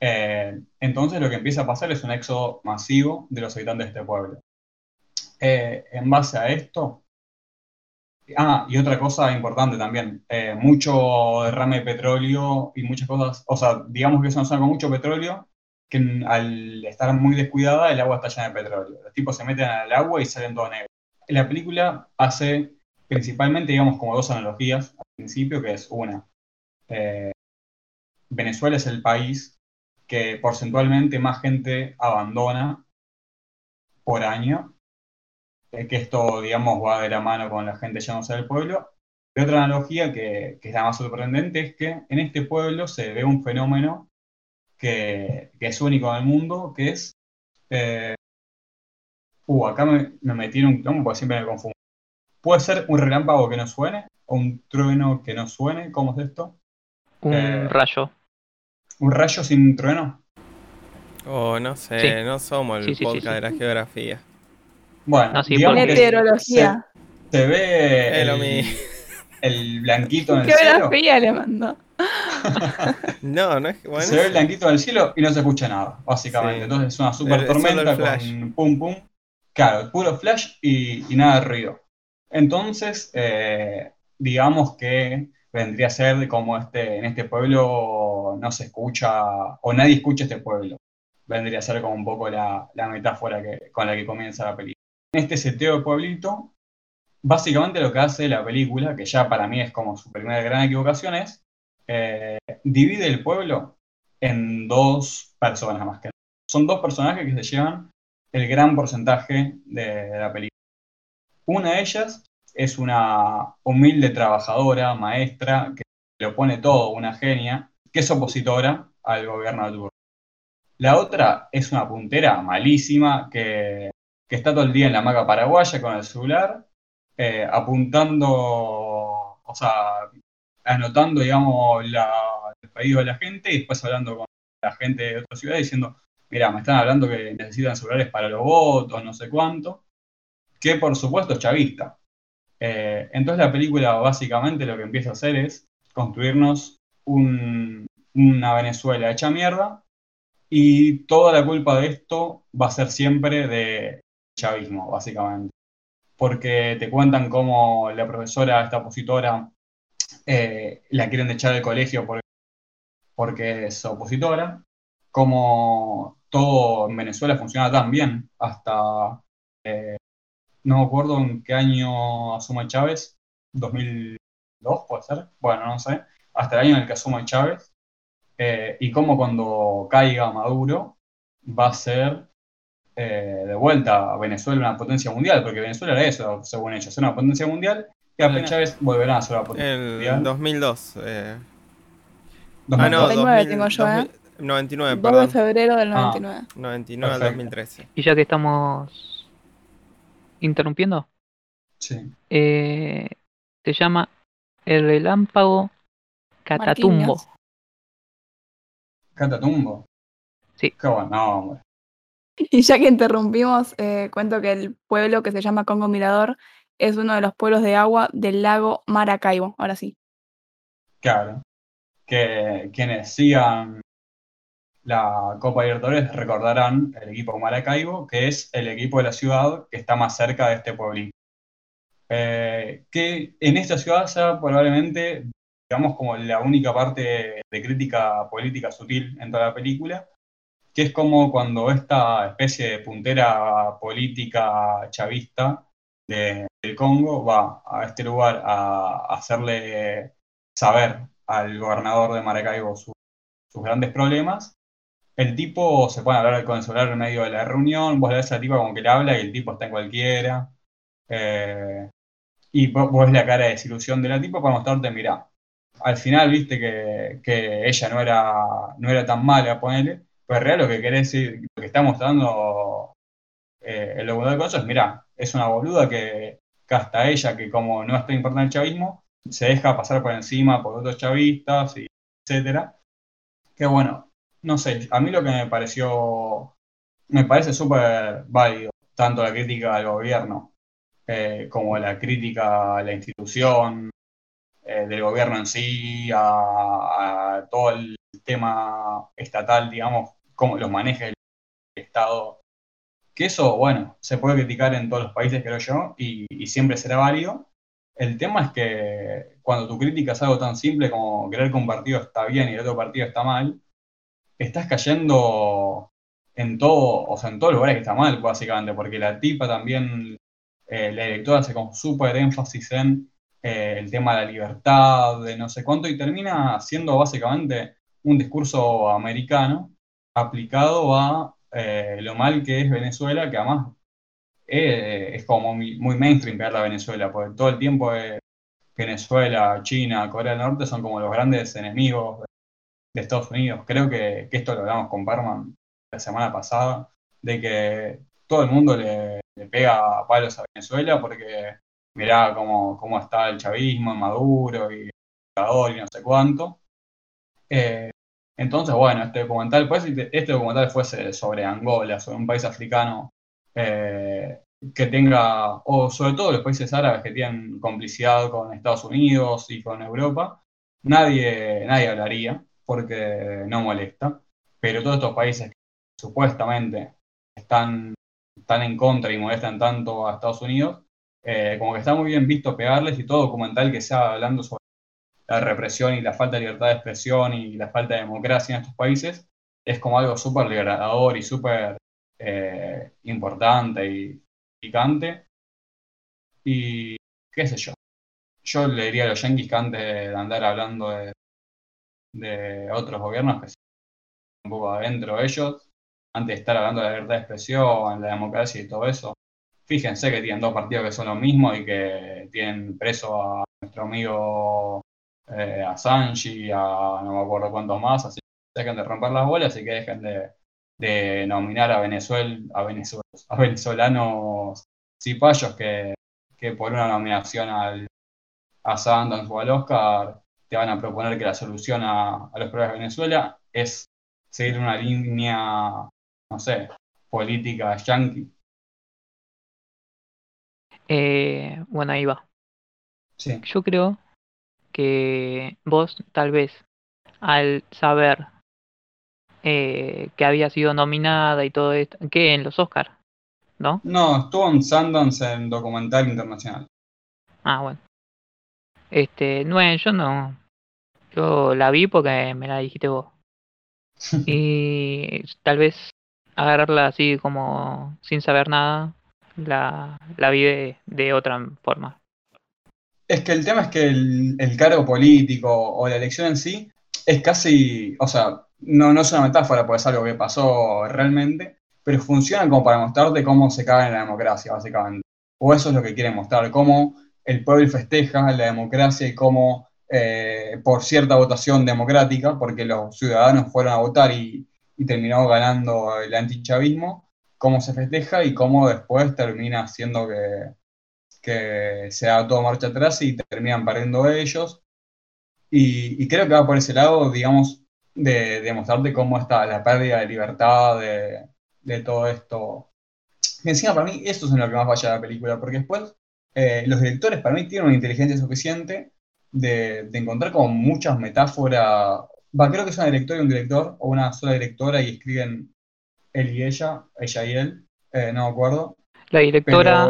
Eh, entonces lo que empieza a pasar es un éxodo masivo de los habitantes de este pueblo. Eh, en base a esto, ah, y otra cosa importante también, eh, mucho derrame de petróleo y muchas cosas, o sea, digamos que una zona con mucho petróleo, que al estar muy descuidada el agua está llena de petróleo. Los tipos se meten al agua y salen todo negro. La película hace principalmente, digamos, como dos analogías al principio, que es una, Venezuela es el país que porcentualmente más gente abandona por año, que esto, digamos, va de la mano con la gente yéndose del pueblo. Y otra analogía que, que, es la más sorprendente es que en este pueblo se ve un fenómeno que, es único en el mundo, que es... Eh, uh, acá me, me metí en un porque siempre me confundo. ¿Puede ser un relámpago que no suene? ¿O un trueno que no suene? ¿Cómo es esto? Un eh, rayo. ¿Un rayo sin trueno? Oh, no sé, no somos el podcast de la geografía. Bueno, no, digamos meteorología. Se, ve el, el, blanquito en el ¿Qué cielo. geografía le mandó? no, no es bueno. Se ve el blanquito en el cielo y no se escucha nada, básicamente. Entonces es una super tormenta con pum pum. Claro, puro flash y, y nada de ruido. Entonces, eh, digamos que vendría a ser como este, en este pueblo no se escucha, o nadie escucha este pueblo. Vendría a ser como un poco la, metáfora que, con la que comienza la película. En este seteo de pueblito, básicamente lo que hace la película, que ya para mí es como su primera gran equivocación, es eh, divide el pueblo en dos personas más que nada. Son dos personajes que se llevan el gran porcentaje de la película. Una de ellas es una humilde trabajadora, maestra, que lo pone todo, una genia, que es opositora al gobierno de turno. La otra es una puntera malísima que, está todo el día en la maca paraguaya con el celular, eh, apuntando, o sea, anotando, digamos, el pedido de la gente y después hablando con la gente de otra ciudad diciendo, mira, me están hablando que necesitan celulares para los votos, no sé cuánto, que por supuesto es chavista. Eh, entonces la película básicamente lo que empieza a hacer es construirnos una Venezuela hecha mierda y toda la culpa de esto va a ser siempre de chavismo, básicamente. Porque te cuentan cómo la profesora, esta opositora, eh, la quieren echar del colegio porque, porque es opositora, como todo en Venezuela funciona tan bien hasta eh, no me acuerdo en qué año asume Chávez, 2002 puede ser, bueno, no sé, hasta el año en el que asume Chávez, eh, y cómo cuando caiga Maduro va a ser eh, de vuelta a Venezuela una potencia mundial, porque Venezuela era eso, según ellos, era una potencia mundial, apenas Chávez volverá a ser una potencia mundial. En 2002. Eh... Ah, no, 2009 tengo yo, ¿eh? 99, 2 perdón. de febrero del 99. Ah, 99 al 2013. Y ya que estamos interrumpiendo? Sí. Eh, se llama El Relámpago Catatumbo. ¿Catatumbo? Sí. Qué bueno, hombre. Y ya que interrumpimos, eh, cuento que el pueblo que se llama Congo Mirador es uno de los pueblos de agua del lago Maracaibo. Ahora sí. Claro. Que quienes sigan la Copa Libertadores recordarán el equipo Maracaibo, que es el equipo de la ciudad que está más cerca de este pueblito. Eh, que en esta ciudad sea probablemente, digamos, como la única parte de crítica política sutil en toda la película, que es como cuando esta especie de puntera política chavista del Congo va a este lugar a, hacerle saber al gobernador de Maracaibo sus grandes problemas el tipo se pone a hablar con el celular en medio de la reunión, vos le ves a la tipa como que le habla y el tipo está en cualquiera. Eh, y vos, ves la cara de desilusión de la tipa para mostrarte, mirá, al final viste que, ella no era, no era tan mala, ponele, en realidad lo que querés decir, lo que está mostrando eh, el documental de cosas es, mirá, es una boluda que, hasta ella, que como no está importante el chavismo, se deja pasar por encima por otros chavistas, y etcétera. Que bueno, no sé, a mí lo que me pareció, me parece súper válido tanto la crítica al gobierno eh, como la crítica a la institución eh, del gobierno en sí, a, todo el tema estatal, digamos, cómo los maneja el Estado. Que eso, bueno, se puede criticar en todos los países, creo yo, y, y siempre será válido. El tema es que cuando tu crítica es algo tan simple como creer que un partido está bien y el otro partido está mal, estás cayendo en todo, o sea, en todos los lugares que está mal, básicamente, porque la tipa también, eh, la directora hace como súper énfasis en eh, el tema de la libertad, de no sé cuánto, y termina siendo básicamente un discurso americano aplicado a eh, lo mal que es Venezuela, que además es como muy, mainstream ver la Venezuela, porque todo el tiempo Venezuela, China, Corea del Norte son como los grandes enemigos de Estados Unidos. Creo que, esto lo hablamos con Parman la semana pasada, de que todo el mundo le, pega palos a Venezuela porque mirá cómo, cómo está el chavismo, Maduro y y no sé cuánto. Eh, entonces, bueno, este documental, pues, este documental fuese sobre Angola, sobre un país africano eh, que tenga, o sobre todo los países árabes que tienen complicidad con Estados Unidos y con Europa, nadie, nadie hablaría porque no molesta, pero todos estos países que supuestamente están, están en contra y molestan tanto a Estados Unidos, eh, como que está muy bien visto pegarles y todo documental que sea hablando sobre la represión y la falta de libertad de expresión y la falta de democracia en estos países, es como algo súper liberador y súper eh, importante y picante. Y qué sé yo. Yo le diría a los yanquis que antes de andar hablando de de otros gobiernos que se un poco adentro de ellos, antes de estar hablando de la libertad de expresión, la democracia y todo eso. Fíjense que tienen dos partidos que son lo mismo y que tienen preso a nuestro amigo eh, a Sanchi, a no me acuerdo cuántos más, así que dejen de romper las bolas y que dejen de, nominar a Venezuela, a, Venezuela, a venezolanos cipayos que, que por una nominación al, a Sundance o al Oscar te van a proponer que la solución a, los problemas de Venezuela es seguir una línea, no sé, política yanqui. Eh, bueno, ahí va. Sí. Yo creo que vos tal vez al saber eh, que había sido nominada y todo esto, que en los Oscars, ¿no? No, estuvo en Sundance en documental internacional. Ah, bueno. Este, no, yo no. Yo la vi porque me la dijiste vos. y tal vez agarrarla así como sin saber nada, la, la vi de, otra forma. Es que el tema es que el, cargo político o la elección en sí es casi, o sea, no, no es una metáfora, porque es algo que pasó realmente, pero funciona como para mostrarte cómo se cae en la democracia, básicamente. O eso es lo que quieren mostrar, cómo el pueblo festeja la democracia y cómo eh, por cierta votación democrática, porque los ciudadanos fueron a votar y, terminó ganando el antichavismo, cómo se festeja y cómo después termina haciendo que, que se haga todo marcha atrás y terminan perdiendo ellos. Y, creo que va por ese lado, digamos, de demostrarte cómo está la pérdida de libertad, de, de todo esto. Y encima, para mí, esto es en lo que más falla la película, porque después eh, los directores para mí tienen una inteligencia suficiente de, encontrar como muchas metáforas. Va, creo que es una directora y un director, o una sola directora y escriben él y ella, ella y él, eh, no me acuerdo. La directora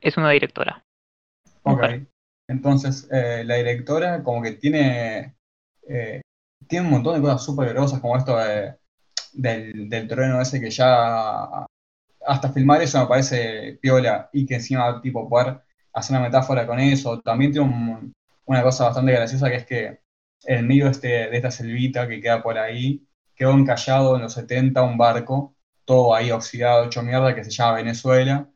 es una directora. Ok. Entonces, eh, la directora como que tiene, tiene un montón de cosas súper grosas, como esto del, del trueno ese que ya hasta filmar eso me parece piola y que encima tipo poder hacer una metáfora con eso. También tiene una cosa bastante graciosa que es que en medio de, este, de esta selvita que queda por ahí, quedó encallado en los 70 un barco, todo ahí oxidado, hecho mierda, que se llama Venezuela.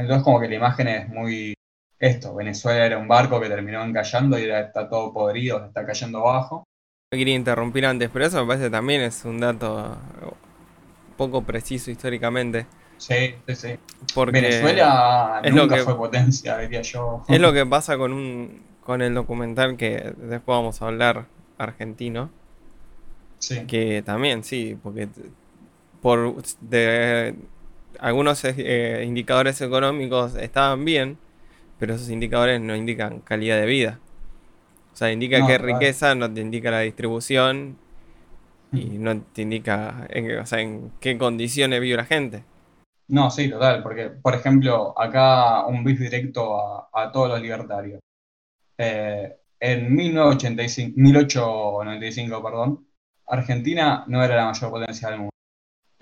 Entonces como que la imagen es muy esto, Venezuela era un barco que terminó encallando y ahora está todo podrido, está cayendo abajo. No quería interrumpir antes, pero eso me parece también es un dato poco preciso históricamente. Sí, sí, sí. Porque Venezuela nunca fue potencia, diría yo. Es lo que pasa con un con el documental que después vamos a hablar argentino. Sí. Que también, sí, porque por de algunos eh, indicadores económicos estaban bien, pero esos indicadores no indican calidad de vida. O sea, indica No, que claro. riqueza, no te indica la distribución y no te indica en, o sea, en qué condiciones vive la gente. No, sí, total, porque, por ejemplo, acá un bis directo a, a todos los libertarios. Eh, en 1985, 1895, perdón, Argentina no era la mayor potencia del mundo.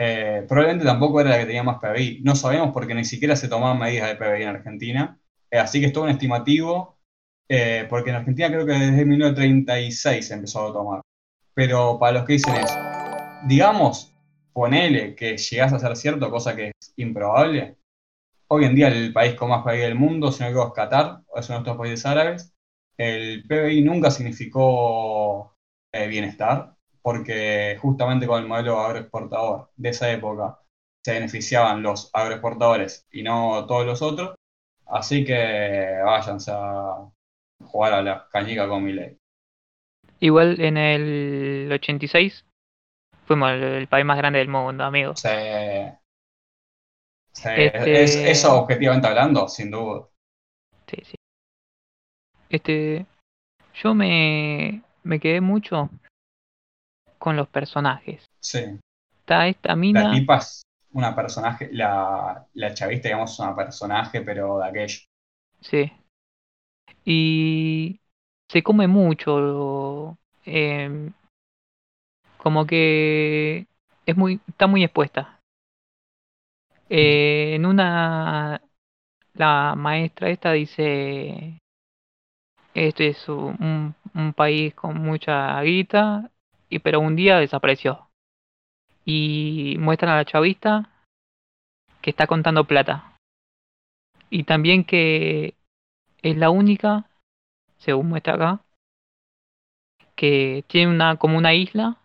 Eh, probablemente tampoco era la que tenía más PBI. No sabemos porque ni siquiera se tomaban medidas de PBI en Argentina. Eh, así que es todo un estimativo, eh, porque en Argentina creo que desde 1936 se empezó a tomar. Pero para los que dicen eso, digamos, ponele que llegás a ser cierto, cosa que es improbable. Hoy en día el país con más PBI del mundo, si no equivoco, es Qatar, es uno de estos países árabes. El PBI nunca significó bienestar, porque justamente con el modelo agroexportador de esa época se beneficiaban los agroexportadores y no todos los otros. Así que váyanse a jugar a la cañica con mi ley. Igual en el 86 fuimos el, el país más grande del mundo, amigo. Se, se- Este- es- eso objetivamente hablando, sin duda. Sí, sí. Este, yo me, me quedé mucho con los personajes. Sí. Está esta La mina, tipa es una personaje, la, la chavista, digamos, es una personaje, pero de aquello. sí. Y se come mucho, em, como que es muy, está muy expuesta. Eh, en una, la maestra esta dice, este es un, un país con mucha guita, y pero un día desapareció. Y muestran a la chavista que está contando plata. Y también que es la única, según muestra acá, que tiene una como una isla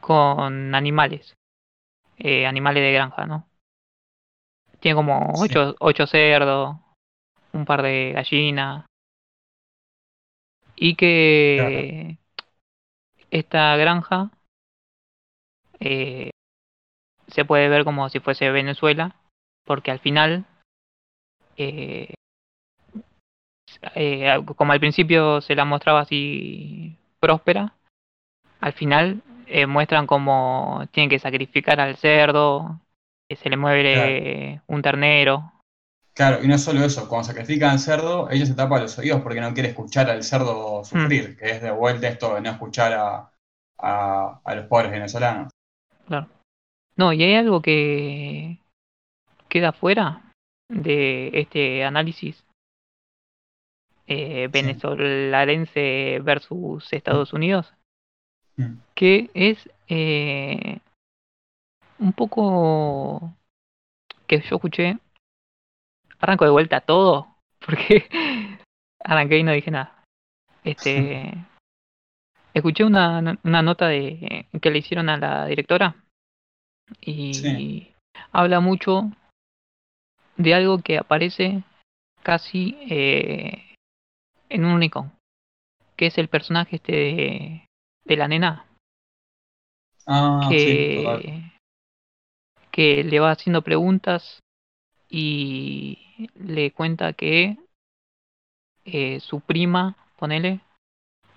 con animales, eh, animales de granja, ¿no? Tiene como Sí. ocho, ocho cerdos, un par de gallinas, y que esta granja eh, se puede ver como si fuese Venezuela, porque al final eh, eh, como al principio se la mostraba así próspera, al final eh, muestran como tienen que sacrificar al cerdo, que se le mueve un ternero. Claro, y no solo eso, cuando sacrifican al cerdo, ella se tapa los oídos porque no quiere escuchar al cerdo sufrir, que es de vuelta esto de no escuchar a, a, a los pobres venezolanos. Claro. No, y hay algo que queda fuera de este análisis eh, venezolarense versus Estados Unidos, Mm. que es eh, un poco que yo escuché, arranco de vuelta todo, porque arranqué y no dije nada. Este, escuché una, una nota de que le hicieron a la directora y Sí. habla mucho de algo que aparece casi eh, en un único, que es el personaje este de, de la nena Ah, sí, que, que le va haciendo preguntas y le cuenta que eh, su prima, ponele,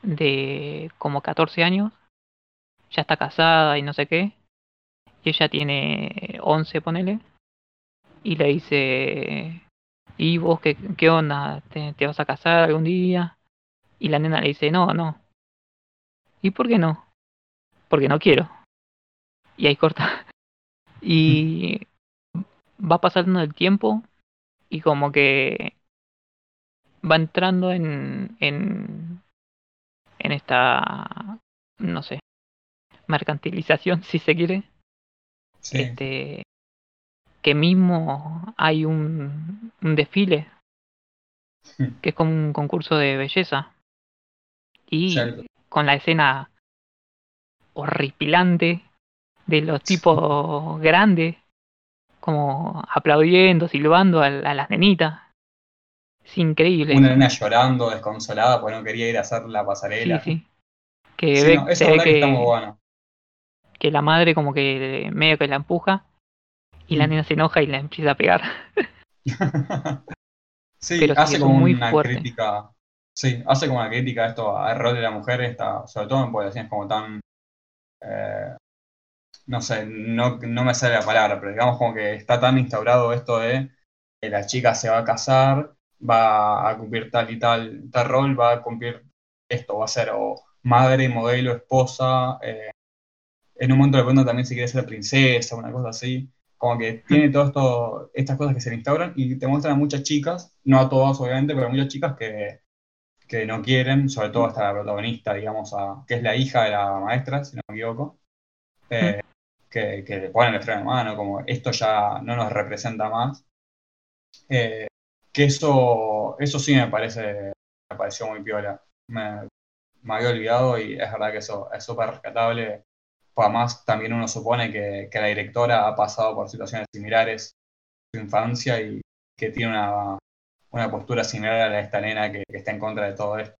de como 14 años, ya está casada y no sé qué, y ella tiene 11, ponele, y le dice, ¿y vos qué, qué onda? ¿Te, te vas a casar algún día? Y la nena le dice, no, no. ¿Y por qué no? Porque no quiero. Y ahí corta. Y va pasando el tiempo y como que va entrando en, en, en esta, no sé, mercantilización, si se quiere, Sí, este, que mismo hay un, un desfile, que es como un concurso de belleza, y Cierto. con la escena horripilante de los tipos grandes, como aplaudiendo, silbando a, a las nenitas. Es increíble. Una nena llorando, desconsolada, porque no quería ir a hacer la Sí, pasarela. sí. Que, Sí, ve- no, eso se es ve verdad que está que, muy bueno. que la madre como que medio que la empuja Y la Mm. nena se enoja y la empieza a pegar. Sí, Pero sí, hace como muy una fuerte. crítica. Sí, hace como una crítica a esto, al rol de la mujer, esta, sobre todo en poblaciones como tan. eh, no sé, no, no me sale la palabra, pero digamos como que está tan instaurado esto de que la chica se va a casar, va a cumplir tal y tal, tal rol, va a cumplir esto, va a ser o madre, modelo, esposa. eh, en un momento de pronto también si quiere ser princesa, una cosa así. Como que tiene todo esto, estas cosas que se le instauran y te muestran a muchas chicas, no a todas obviamente, pero a muchas chicas que, que no quieren, sobre todo hasta la protagonista, digamos, a, que es la hija de la maestra, si no me equivoco, eh, que, le ponen el freno de mano, como esto ya no nos representa más. Eh, que eso, eso sí me parece, me pareció muy piola. Me, me había olvidado y es verdad que eso es súper rescatable. Además, también uno supone que, que la directora ha pasado por situaciones similares en su infancia y que tiene una, una postura similar a la de esta nena que, que está en contra de todo esto.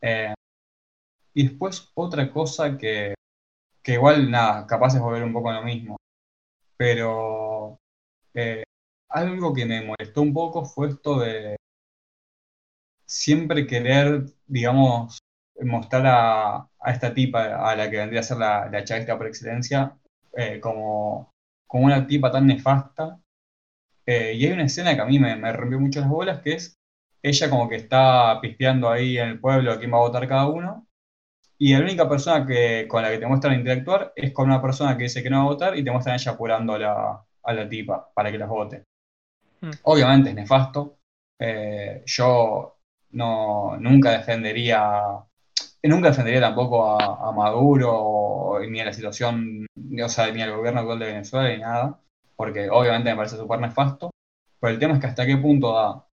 Eh, y después otra cosa que, que igual, nada, capaz es volver un poco a lo mismo, pero eh, algo que me molestó un poco fue esto de siempre querer, digamos, mostrar a, a esta tipa, a la que vendría a ser la, la por excelencia, eh, como, como una tipa tan nefasta. Eh, y hay una escena que a mí me, me rompió mucho las bolas, que es ella como que está pispeando ahí en el pueblo a quién va a votar cada uno. Y la única persona que, con la que te muestran interactuar es con una persona que dice que no va a votar y te muestran ella apurando a la, a la tipa para que las vote. Mm. Obviamente es nefasto. Eh, yo no, nunca defendería, nunca defendería tampoco a, a Maduro ni a la situación, o sea, ni al gobierno actual de Venezuela ni nada, porque obviamente me parece súper nefasto. Pero el tema es que hasta qué punto da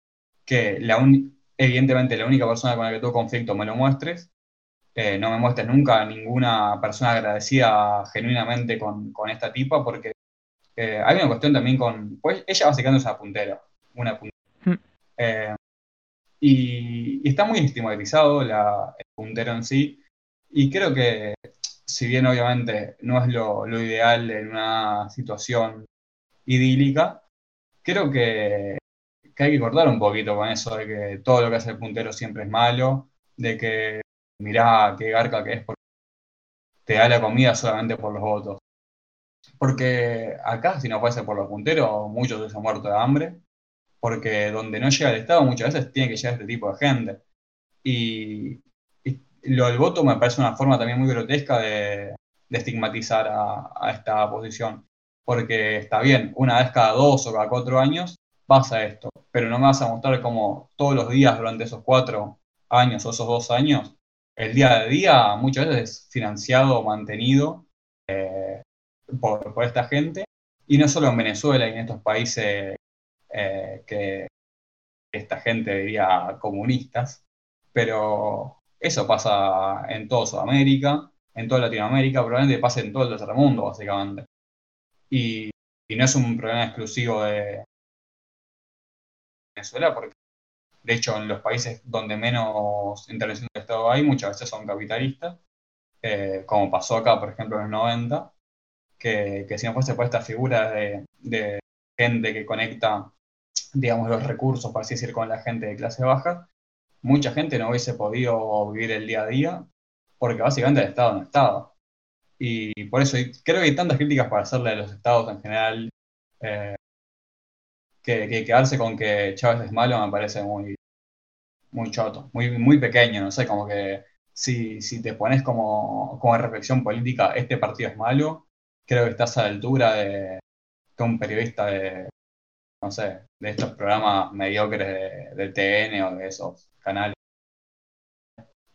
que la evidentemente la única persona con la que tuve conflicto me lo muestres, eh, no me muestres nunca ninguna persona agradecida genuinamente con, con esta tipa, porque eh, hay una cuestión también con, pues ella básicamente es una puntera, una puntera. Mm. Eh, y, y está muy estigmatizado la, el puntero en sí, y creo que si bien obviamente no es lo, lo ideal en una situación idílica, creo que, que hay que cortar un poquito con eso de que todo lo que hace el puntero siempre es malo, de que mirá qué garca que es porque te da la comida solamente por los votos. Porque acá, si no fuese por los punteros, muchos se han muerto de hambre, porque donde no llega el Estado muchas veces tiene que llegar este tipo de gente. Y, y lo del voto me parece una forma también muy grotesca de, de estigmatizar a, a esta posición. Porque está bien, una vez cada dos o cada cuatro años pasa esto, pero no me vas a mostrar como todos los días durante esos cuatro años o esos dos años, el día a día muchas veces es financiado o mantenido eh, por, esta gente, y no solo en Venezuela y en estos países eh, que esta gente diría comunistas, pero eso pasa en toda Sudamérica, en toda Latinoamérica, probablemente pasa en todo el tercer mundo, básicamente. Y, y no es un problema exclusivo de Venezuela, porque de hecho en los países donde menos intervención del Estado hay, muchas veces son capitalistas, eh, como pasó acá, por ejemplo, en los 90, que, si no fuese por esta figura de, de gente que conecta, digamos, los recursos, por así decir, con la gente de clase baja, mucha gente no hubiese podido vivir el día a día, porque básicamente el Estado no estaba. Y por eso creo que hay tantas críticas para hacerle a los estados en general, eh, que, que quedarse con que Chávez es malo me parece muy, muy choto, muy, muy pequeño, no sé, como que si, si te pones como, como reflexión política, este partido es malo, creo que estás a la altura de, de un periodista de, no sé, de estos programas mediocres de, TN o de esos canales.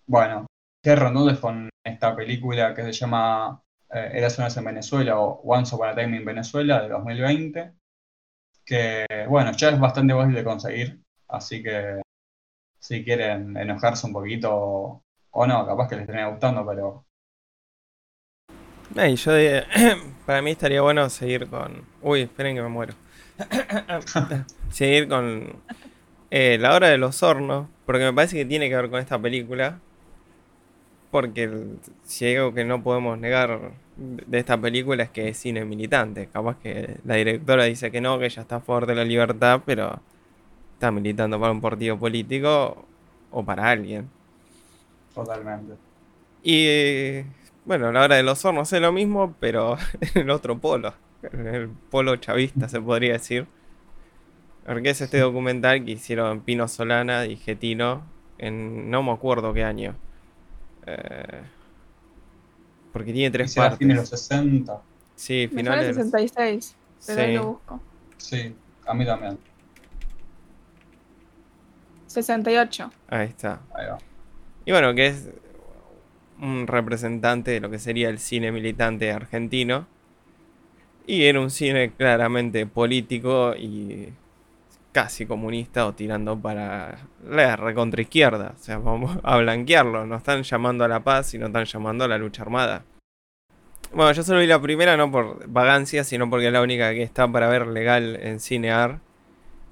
Bueno, cierro entonces con esta película que se llama eh, Eras una vez en Venezuela o Once Upon a Time in Venezuela de 2020, que bueno, ya es bastante fácil de conseguir, así que si quieren enojarse un poquito o no, capaz que les termine gustando, pero Ay, yo de- para mí estaría bueno seguir con. Uy, esperen que me muero. seguir con eh, La Hora de los Hornos, porque me parece que tiene que ver con esta película. Porque si hay algo que no podemos negar de esta película es que es cine militante. Capaz que la directora dice que no, que ella está a favor de la libertad, pero está militando para un partido político o para alguien. Totalmente. Y bueno, a la hora de los hornos es lo mismo, pero en el otro polo. En el polo chavista se podría decir. Porque es este documental que hicieron Pino Solana y Getino en no me acuerdo qué año. Eh, porque tiene tres partes. fines de los 60. Sí, Me finales. sale 66, pero ahí Sí. lo busco. Sí, a mí también. 68. Ahí está. Ahí va. Y bueno, que es un representante de lo que sería el cine militante argentino. Y era un cine claramente político y casi comunista o tirando para la recontraizquierda. O sea, vamos a blanquearlo. No están llamando a la paz, sino están llamando a la lucha armada. Bueno, yo solo vi la primera no por vagancia, sino porque es la única que está para ver legal en Cinear.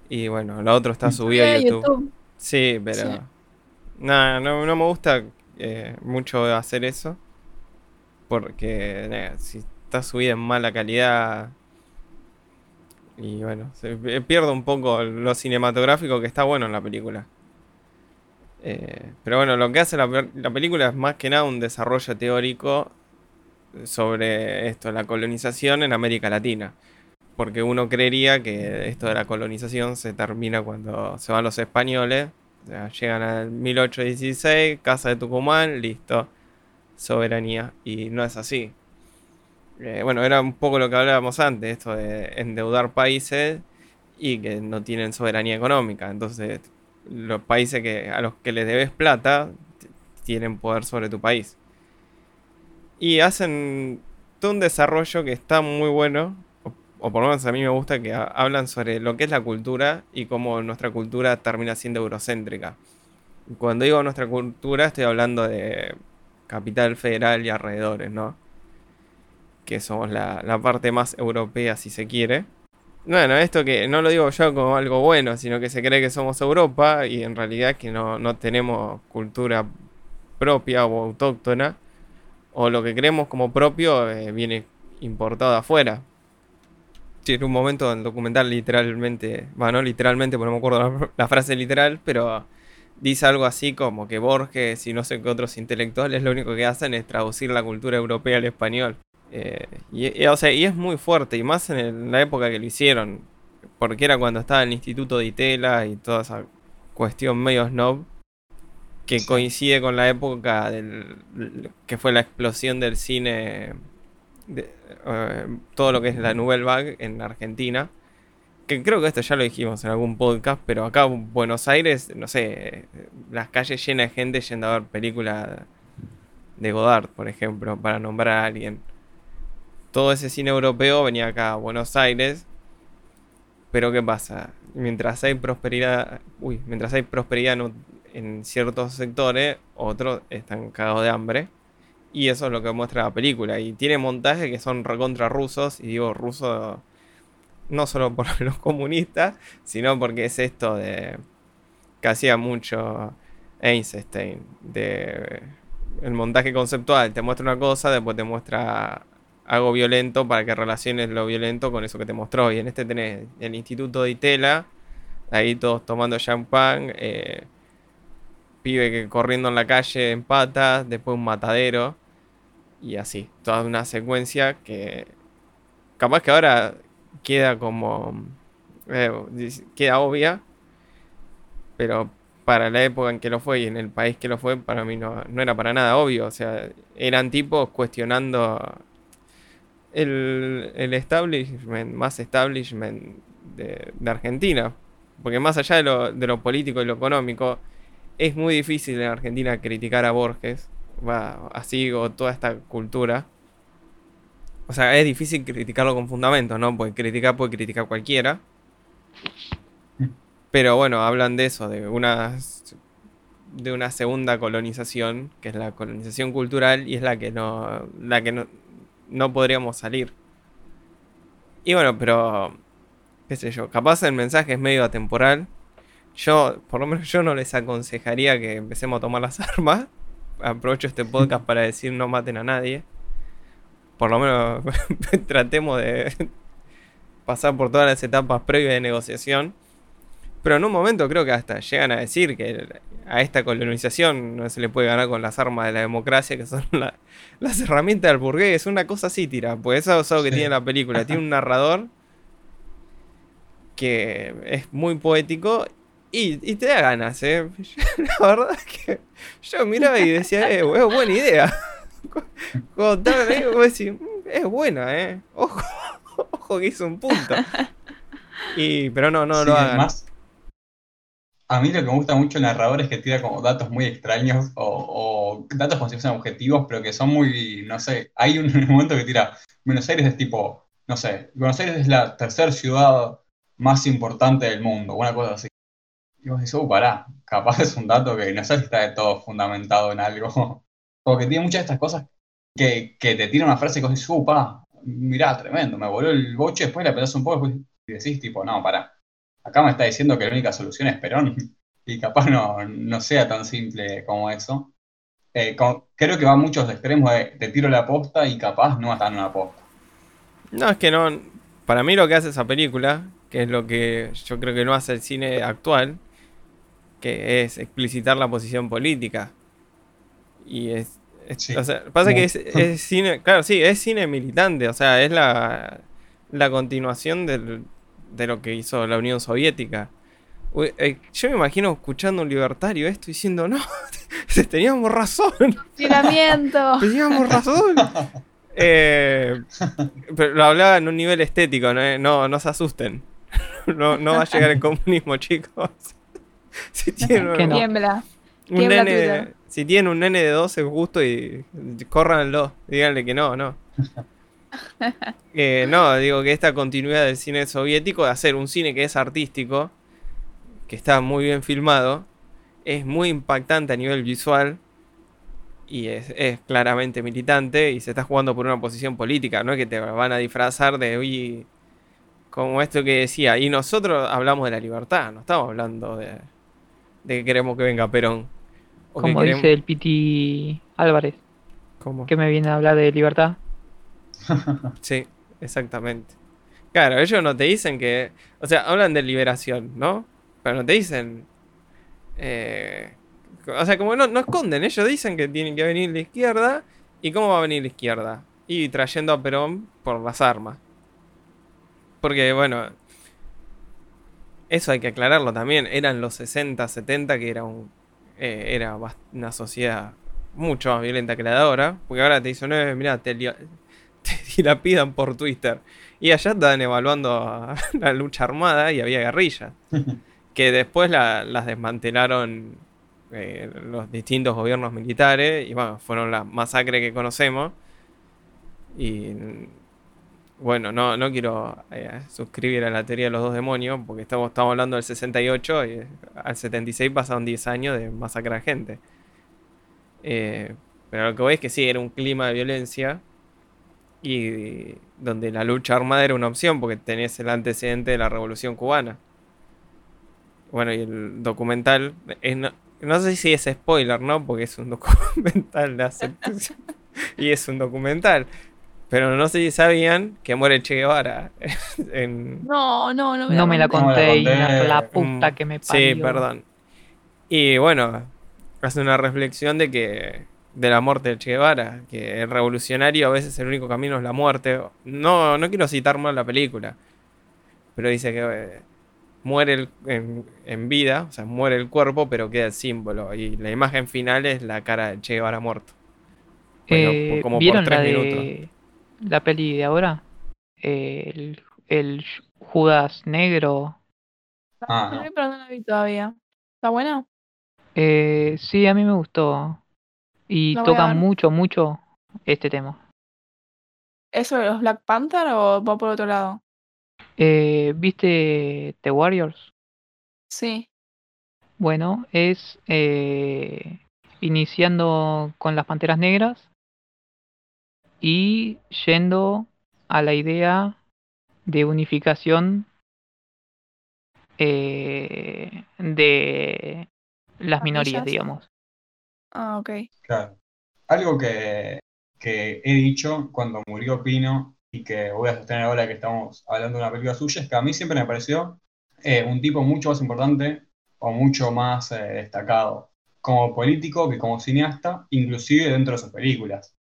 Y bueno, la otra está subida a Eh, YouTube. Sí, pero. Sí. Nada, no, no me gusta eh, mucho hacer eso. Porque si está subida en mala calidad. Y bueno, se eh, pierde un poco lo cinematográfico que está bueno en la película. Eh, pero bueno, lo que hace la, la película es más que nada un desarrollo teórico sobre esto, la colonización en América Latina. Porque uno creería que esto de la colonización se termina cuando se van los españoles. O sea, llegan al 1816, Casa de Tucumán, listo, soberanía. Y no es así. Eh, bueno, era un poco lo que hablábamos antes, esto de endeudar países y que no tienen soberanía económica. Entonces, los países que, a los que les debes plata tienen poder sobre tu país. Y hacen un desarrollo que está muy bueno, o, por lo menos a mí me gusta que ha- hablan sobre lo que es la cultura y cómo nuestra cultura termina siendo eurocéntrica. Cuando digo nuestra cultura estoy hablando de Capital Federal y alrededores, ¿no? Que somos la, parte más europea si se quiere. Bueno, esto que no lo digo yo como algo bueno, sino que se cree que somos Europa y en realidad que no, no tenemos cultura propia o autóctona, o lo que creemos como propio eh, viene importado afuera. Sí, en un momento el documental literalmente, bueno, no literalmente, porque no me acuerdo la, la frase literal, pero dice algo así como que Borges y no sé qué otros intelectuales lo único que hacen es traducir la cultura europea al español. Eh, y, y, o sea, y es muy fuerte, y más en, el- en la época que lo hicieron, porque era cuando estaba el Instituto de Itela y toda esa cuestión medio snob, que Sí. coincide con la época del, que fue la explosión del cine, de, eh, todo lo que es la Nouvelle Vague en Argentina. Que creo que esto ya lo dijimos en algún podcast, pero acá en Buenos Aires, no sé, las calles llenas de gente yendo a ver películas de Godard, por ejemplo, para nombrar a alguien. Todo ese cine europeo venía acá a Buenos Aires. Pero ¿qué pasa? Mientras hay prosperidad, mientras hay prosperidad en ciertos sectores, otros están cagados de hambre. Y eso es lo que muestra la película. Y tiene montajes que son recontra rusos. Y digo ruso no solo por los comunistas, sino porque es esto de que hacía mucho Einstein. De el montaje conceptual. Te muestra una cosa, después te muestra algo violento para que relaciones lo violento con eso que te mostró. Y en este tenés el Instituto de Itela, ahí todos tomando champán, eh, pibe que corriendo en la calle en patas, después un matadero, y así. Toda una secuencia que capaz que ahora queda como... eh, queda obvia, pero para la época en que lo fue y en el país que lo fue, para mí no, no era para nada obvio. O sea, eran tipos cuestionando el, el establishment, más establishment de, de Argentina. Porque más allá de lo, de lo político y lo económico, es muy difícil en Argentina criticar a Borges, va, así o toda esta cultura. O sea, es difícil criticarlo con fundamentos, ¿no? Porque criticar puede criticar cualquiera. Pero bueno, hablan de eso, de una, de una segunda colonización, que es la colonización cultural, y es la que no, la que no, no podríamos salir. Y bueno, pero, qué sé yo, capaz el mensaje es medio atemporal. Yo, por lo menos yo no les aconsejaría que empecemos a tomar las armas. Aprovecho este podcast para decir no maten a nadie. por lo menos tratemos de pasar por todas las etapas previas de negociación. Pero en un momento creo que hasta llegan a decir que a esta colonización no se le puede ganar con las armas de la democracia, que son la- las herramientas del burgués. Una cosa así, tira. Pues eso es algo que Sí. tiene la película. Tiene un narrador que es muy poético y, y te da ganas, ¿eh? La verdad es que yo miraba y decía, eh, es buena idea. Cuando estaba ahí, vos decís, "Mm, es buena, ¿eh? Ojo, ojo que hizo un punto. Y, pero no, no Sí, lo hagan. además, a mí lo que me gusta mucho el narrador es que tira como datos muy extraños o, o datos como si fuesen objetivos, pero que son muy, no sé, hay un momento que tira, Buenos Aires es tipo, no sé, Buenos Aires es la tercera ciudad más importante del mundo, una cosa así. Y vos decís, oh, pará, capaz es un dato que no sé si está de todo fundamentado en algo. Porque tiene muchas de estas cosas que, que te tira una frase y vos decís, uh, pa, mirá, tremendo, me voló el boche, después la pensás un poco y decís, tipo, no, pará. Acá me está diciendo que la única solución es Perón. Y capaz no, no sea tan simple como eso. Eh, creo que va a muchos extremos de te tiro la posta y capaz no en una posta. No, es que no. Para mí lo que hace esa película, que es lo que yo creo que no hace el cine actual, que es explicitar la posición política. Y es. es- Sí. o sea, pasa que es, es cine. Claro, sí, es cine militante. O sea, es la, la continuación del- de lo que hizo la Unión Soviética. Uy, eh, yo me imagino escuchando un libertario esto diciendo, no, teníamos razón. ¡Tiramiento! Teníamos razón. Eh, pero lo hablaba en un nivel estético, no, no, no se asusten. No, no va a llegar el comunismo, chicos. Si tienen, Que no. Tiembla. un Tiembla nene, Twitter. si tienen un nene de 12 justo y córranlo, díganle que no, no. Eh, no, digo que esta continuidad del cine soviético, de hacer un cine que es artístico, que está muy bien filmado, es muy impactante a nivel visual y es, es claramente militante y se está jugando por una posición política, no es que te van a disfrazar de, uy, como esto que decía, y nosotros hablamos de la libertad, no estamos hablando de, de que queremos que venga Perón. o que Como queremos- dice el Piti Álvarez, ¿Cómo? que me viene a hablar de libertad. Sí, exactamente. Claro, ellos no te dicen que. O sea, hablan de liberación, ¿no? Pero no te dicen. eh, o sea, como no, no esconden, ellos dicen que tiene que venir la izquierda. ¿Y cómo va a venir la izquierda? Y trayendo a Perón por las armas. Porque, bueno. Eso hay que aclararlo también. Eran los 60, 70 que era un. eh, era una sociedad mucho más violenta que la de ahora. Porque ahora te dicen, no, mira, te, li- te dilapidan por Twitter. Y allá estaban evaluando a la lucha armada y había guerrillas. que después la- las desmantelaron eh, los distintos gobiernos militares. Y bueno, fueron las masacres que conocemos. Y bueno, no, no quiero eh, suscribir a la teoría de los dos demonios, porque estamos, estamos hablando del 68 y al 76 pasaron 10 años de masacrar gente. Eh, pero lo que voy es que sí, era un clima de violencia y donde la lucha armada era una opción porque tenés el antecedente de la revolución cubana. Bueno, y el documental, es no, no sé si es spoiler, ¿no? Porque es un documental de hace... y es un documental. Pero no sé si sabían que muere Che Guevara en, No, no, no me No me la conté. No me la conté y conté. la puta Mm, que me parió. Sí, perdón. Y bueno, hace una reflexión de que de la muerte de Che Guevara, que el revolucionario a veces el único camino es la muerte. No, no quiero citar mal la película, pero dice que eh, muere el- en, en vida, o sea, muere el cuerpo, pero queda el símbolo. Y la imagen final es la cara de Che Guevara muerto. Bueno, Eh, por- como por ¿Vieron tres la minutos. La peli de ahora? Eh, el, el Judas negro. Ah, no. pero no la vi todavía. ¿Está buena? Eh, sí, a mí me gustó. Y a toca mucho, mucho este tema. ¿Eso de los Black Panther o va por otro lado? Eh, ¿Viste The Warriors? Sí. Bueno, es eh, iniciando con las Panteras Negras y yendo a la idea de unificación eh, de las minorías, digamos. Ah, ok. Claro. Algo que, que he dicho cuando murió Pino y que voy a sostener ahora que estamos hablando de una película suya, es que a mí siempre me pareció eh, un tipo mucho más importante o mucho más eh, destacado como político que como cineasta, inclusive dentro de sus películas.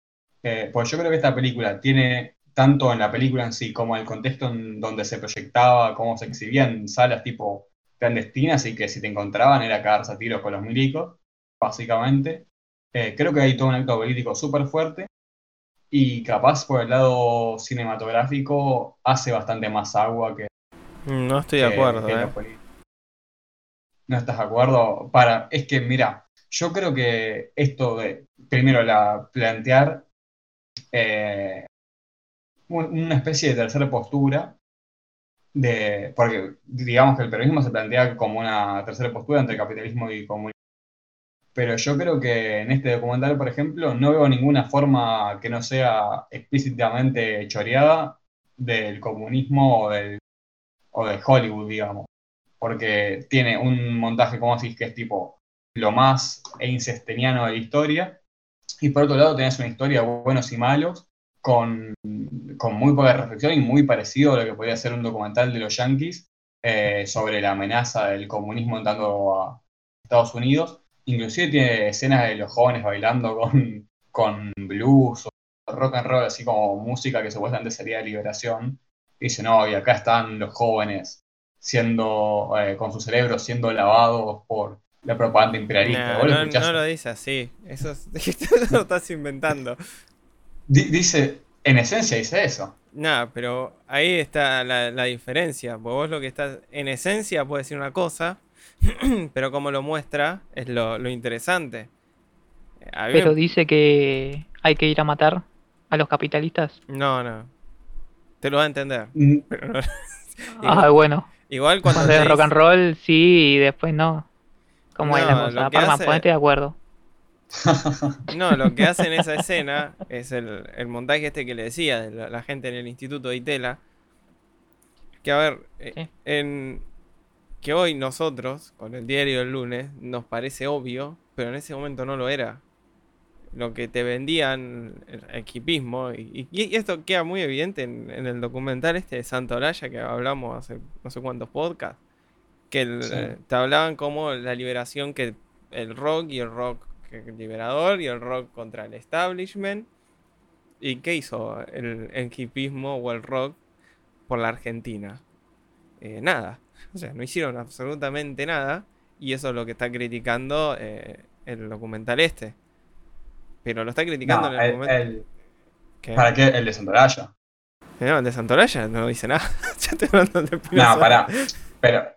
Eh, pues yo creo que esta película tiene, tanto en la película en sí como en el contexto en donde se proyectaba, cómo se exhibían en salas tipo clandestinas y que si te encontraban era cagarse a tiros con los milicos, básicamente. creo que hay todo un acto político súper fuerte y capaz por el lado cinematográfico hace bastante más agua que... No estoy de acuerdo. eh. ¿No estás de acuerdo? Para, es que, mira, yo creo que esto de, primero, la plantear eh, una especie de tercera postura, de, porque digamos que el peronismo se plantea como una tercera postura entre capitalismo y comunismo pero yo creo que en este documental, por ejemplo, no veo ninguna forma que no sea explícitamente choreada del comunismo o del, o de Hollywood, digamos. Porque tiene un montaje, como así, que es tipo lo más einsesteniano de la historia. Y por otro lado tenés una historia buenos y malos, con, con muy poca reflexión y muy parecido a lo que podría ser un documental de los Yankees eh, sobre la amenaza del comunismo entrando a Estados Unidos Inclusive tiene escenas de los jóvenes bailando con, con blues o rock and roll, así como música que supuestamente sería de liberación. Y dice, no, y acá están los jóvenes siendo, eh, con su cerebro siendo lavados por la propaganda imperialista. No, no, lo dice así, eso, lo estás inventando. dice, en esencia dice eso. No, pero ahí está la, la diferencia. Porque vos lo que estás, en esencia puede decir una cosa, pero como lo muestra es lo, interesante. Pero dice que hay que ir a matar a los capitalistas. No, no. Te lo va a entender. Mm. ah, bueno. Igual cuando. de rock and roll, sí, y después no. Como es la cosa. Parma, ponete de acuerdo. No, lo que hace en esa escena es el, montaje este que le decía de la, gente en el instituto de Itela. Que a ver, eh, en, que hoy nosotros, con el diario del lunes, nos parece obvio, pero en ese momento no lo era. Lo que te vendían el equipismo, y, esto queda muy evidente en, el documental este de Santa Olaya que hablamos hace no sé cuántos podcasts, que eh, te hablaban como la liberación que el rock y el rock liberador y el rock contra el establishment. ¿Y qué hizo el equipismo o el rock por la Argentina? Eh, nada o sea, no hicieron absolutamente nada. Y eso es lo que está criticando eh, el documental este. Pero lo está criticando en el, documental. ¿Para qué? El de Santoraya. No, el de Santoraya no dice nada. ya hablando de No, para. Pero,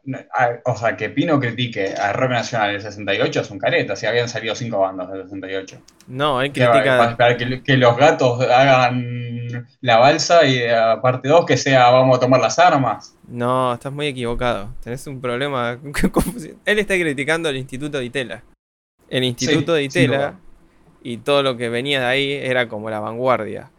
o sea, que Pino critique a Rock Nacional el 68 es un careta, si habían salido cinco bandas del 68. No, él critica. Para, que, que, los gatos hagan la balsa y aparte dos que sea vamos a tomar las armas. No, estás muy equivocado. Tenés un problema. él está criticando al Instituto de Itela. El Instituto de Itela y todo lo que venía de ahí era como la vanguardia.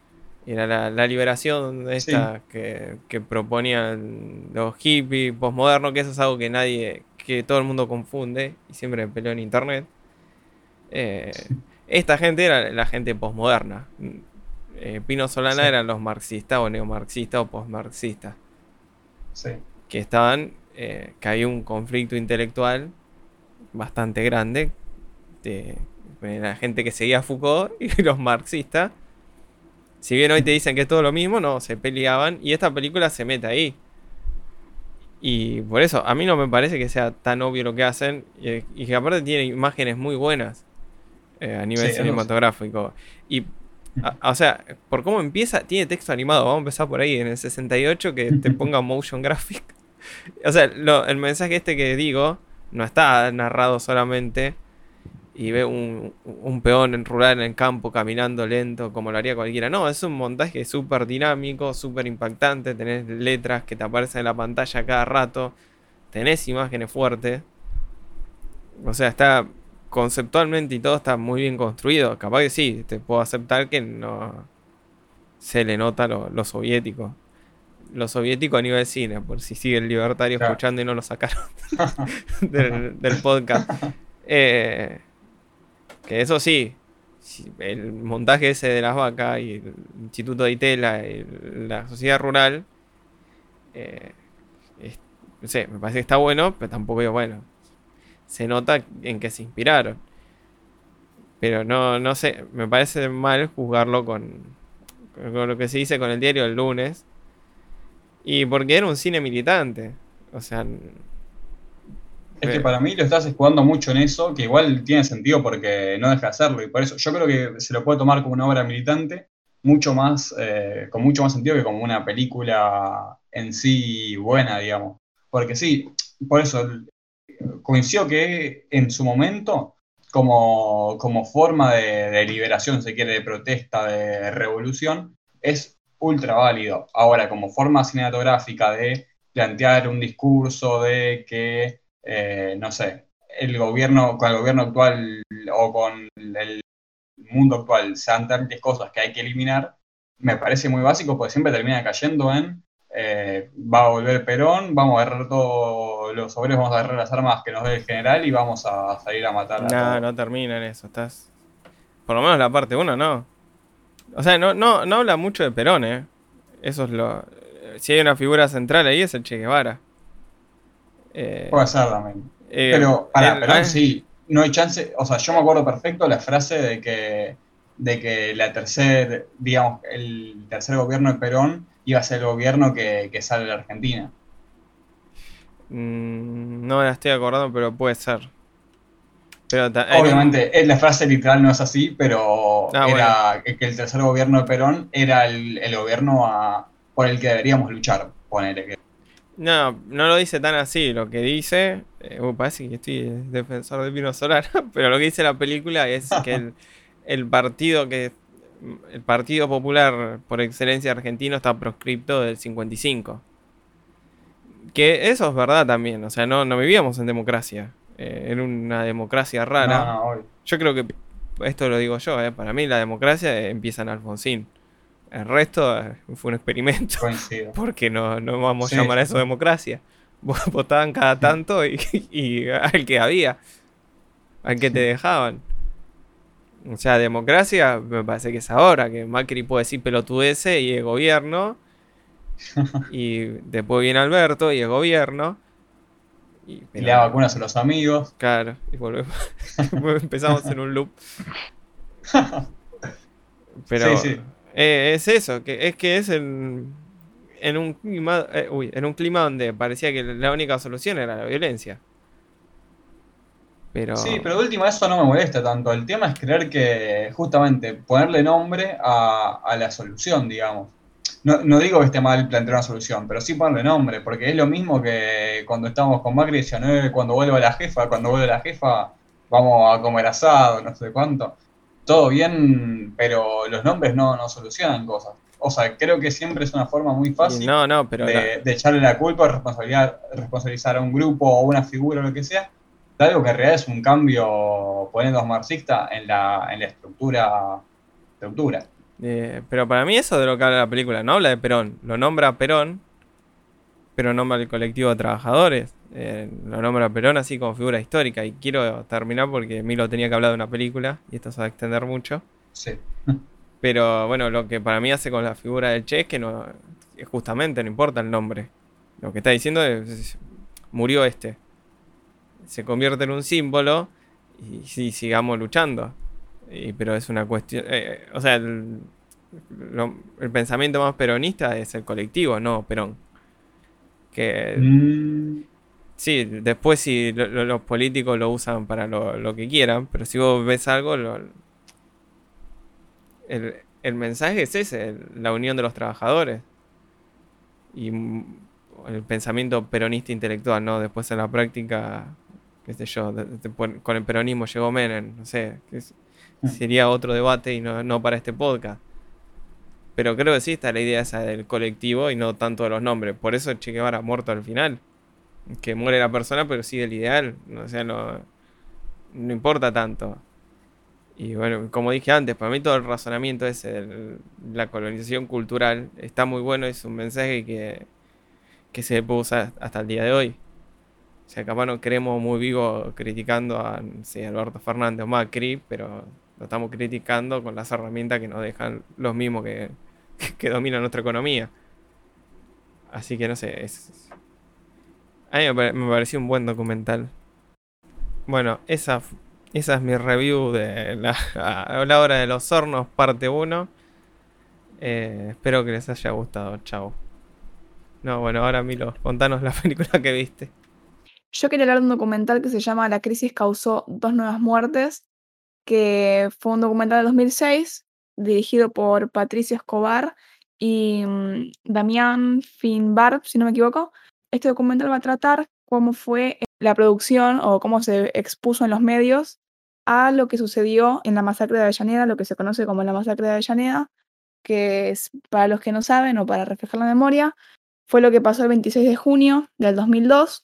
Era la, liberación esta que, proponían los hippies, postmodernos, que eso es algo que nadie, que todo el mundo confunde y siempre peleó en internet. Eh, esta gente era la gente postmoderna. Eh, Pino Solana eran los marxistas o neomarxistas o postmarxistas. Que estaban, eh, que había un conflicto intelectual bastante grande de, de la gente que seguía a Foucault y los marxistas si bien hoy te dicen que es todo lo mismo, no, se peleaban y esta película se mete ahí. Y por eso, a mí no me parece que sea tan obvio lo que hacen y, que aparte tiene imágenes muy buenas eh, a nivel cinematográfico. Y, o sea, por cómo empieza, tiene texto animado, vamos a empezar por ahí, en el 68 que te ponga motion graphic. O sea, el mensaje este que digo no está narrado solamente y ve un, un, peón en rural en el campo caminando lento como lo haría cualquiera. No, es un montaje súper dinámico, súper impactante. Tenés letras que te aparecen en la pantalla cada rato. Tenés imágenes fuertes. O sea, está conceptualmente y todo está muy bien construido. Capaz que sí, te puedo aceptar que no se le nota lo, soviético. Lo soviético a nivel cine, por si sigue el libertario escuchando y no lo sacaron del, del podcast. Eh, eso sí, el montaje ese de las vacas y el Instituto de Itela y la sociedad rural, eh, no sé, me parece que está bueno, pero tampoco es bueno. Se nota en que se inspiraron. Pero no, no sé, me parece mal juzgarlo con, con lo que se dice con el diario el lunes. Y porque era un cine militante. O sea, Es que para mí lo estás jugando mucho en eso, que igual tiene sentido porque no deja de hacerlo. Y por eso yo creo que se lo puede tomar como una obra militante, mucho más, eh, con mucho más sentido que como una película en sí buena, digamos. Porque sí, por eso coincido que en su momento, como, como forma de, de liberación, se quiere, de protesta, de revolución, es ultra válido. Ahora, como forma cinematográfica de plantear un discurso de que eh, no sé, el gobierno, con el gobierno actual o con el mundo actual sean tantas cosas que hay que eliminar, me parece muy básico porque siempre termina cayendo en eh, va a volver Perón, vamos a agarrar todos los obreros, vamos a agarrar las armas que nos dé el general y vamos a salir a matar a no, no termina en eso. Estás. Por lo menos la parte 1, no. O sea, no, no, no habla mucho de Perón, ¿eh? Eso es lo. Si hay una figura central ahí es el Che Guevara. Eh, Puede ser también. eh, Pero para Perón sí, no hay chance, o sea, yo me acuerdo perfecto la frase de que, de que la tercer, digamos, el tercer gobierno de Perón iba a ser el gobierno que, que sale de la Argentina. mm, no la estoy acordando, pero puede ser. Pero en Obviamente, eh, la frase literal no es así, pero Ah, era que el tercer gobierno de Perón era el, el gobierno a- por el que deberíamos luchar, ponele que. No, no lo dice tan así. Lo que dice. eh, uh, parece que estoy de defensor de Pino Solar. Pero lo que dice la película es que el, el partido que. El Partido Popular por excelencia argentino está proscripto del 55. Que eso es verdad también. O sea, no, no vivíamos en democracia. Eh, era una democracia rara. No. Yo creo que. Esto lo digo yo, eh, Para mí la democracia eh, empieza en Alfonsín. El resto eh, fue un experimento. coincido. Porque no, no vamos Sí, a llamar a eso democracia. Vo- Votaban cada tanto y, y al que había. Al que te dejaban. O sea, democracia me parece que es ahora, que Macri puede decir pelotudeces y es gobierno. Y después viene Alberto y es gobierno. Y, Y le da vacunas a los amigos. Claro, y volvemos. empezamos en un loop. Pero Sí, sí. Eh, es eso, que es que es en, un clima, eh, uy, en un clima donde parecía que la única solución era la violencia. Pero Sí, pero de última eso no me molesta tanto. El tema es creer que justamente ponerle nombre a, a la solución, digamos. No, no digo que esté mal plantear una solución, pero sí ponerle nombre, porque es lo mismo que cuando estábamos con Macri decían, "Eh, cuando vuelva la jefa, cuando vuelva la jefa, vamos a comer asado, no sé cuánto. Todo bien, pero los nombres no, no solucionan cosas. O sea, creo que siempre es una forma muy fácil no, no, pero de, de echarle la culpa, responsabilizar, responsabilizar a un grupo o una figura o lo que sea, de algo que en realidad es un cambio, poniendo marxista, en la, en la estructura, estructura. eh, pero para mí eso de lo que habla la película, no habla de Perón, lo nombra Perón, pero nombra al colectivo de trabajadores, eh, lo nombra Perón así como figura histórica. Y quiero terminar porque Milo tenía que hablar de una película y esto se va a extender mucho. Sí. Pero bueno, lo que para mí hace con la figura del Che es que no, justamente no importa el nombre. Lo que está diciendo es, es- murió este. Se convierte en un símbolo y sí, sigamos luchando. Y- pero es una cuestión, eh, o sea, el, lo- el pensamiento más peronista es el colectivo, no Perón. Que Mm, Sí, después si lo- lo- los políticos lo usan para lo, lo que quieran, pero si vos ves algo, el, el mensaje es ese, el- la unión de los trabajadores. Y el pensamiento peronista intelectual, ¿no? Después en la práctica, qué sé yo, de- de- pon- con el peronismo llegó Menem, no sé, que es- Mm. sería otro debate y no, no para este podcast. Pero creo que sí está la idea esa del colectivo y no tanto de los nombres. Por eso Che Guevara muerto al final que muere la persona, pero sigue el ideal. O sea, no, no importa tanto. Y bueno, como dije antes, para mí todo el razonamiento ese de la colonización cultural está muy bueno. Es un mensaje que, que se puede usar hasta el día de hoy. O sea, capaz no queremos muy vivo criticando a Alberto Fernández o Macri, pero lo estamos criticando con las herramientas que nos dejan los mismos que, que dominan nuestra economía. Así que no sé. A mí me, pare- me pareció un buen documental. Bueno, esa, esa es mi review de la, la hora de los hornos, parte 1. Eh, espero que les haya gustado. Chao. No, bueno, ahora Milo, contanos la película que viste. Yo quería hablar de un documental que se llama La crisis causó dos nuevas muertes, que fue un documental de 2006 dirigido por Patricio Escobar y mm, Damián Finbarb, si no me equivoco. Este documental va a tratar cómo fue la producción o cómo se expuso en los medios a lo que sucedió en la masacre de Avellaneda, lo que se conoce como la masacre de Avellaneda, que es, para los que no saben o para reflejar la memoria, fue lo que pasó el 26 de junio del 2002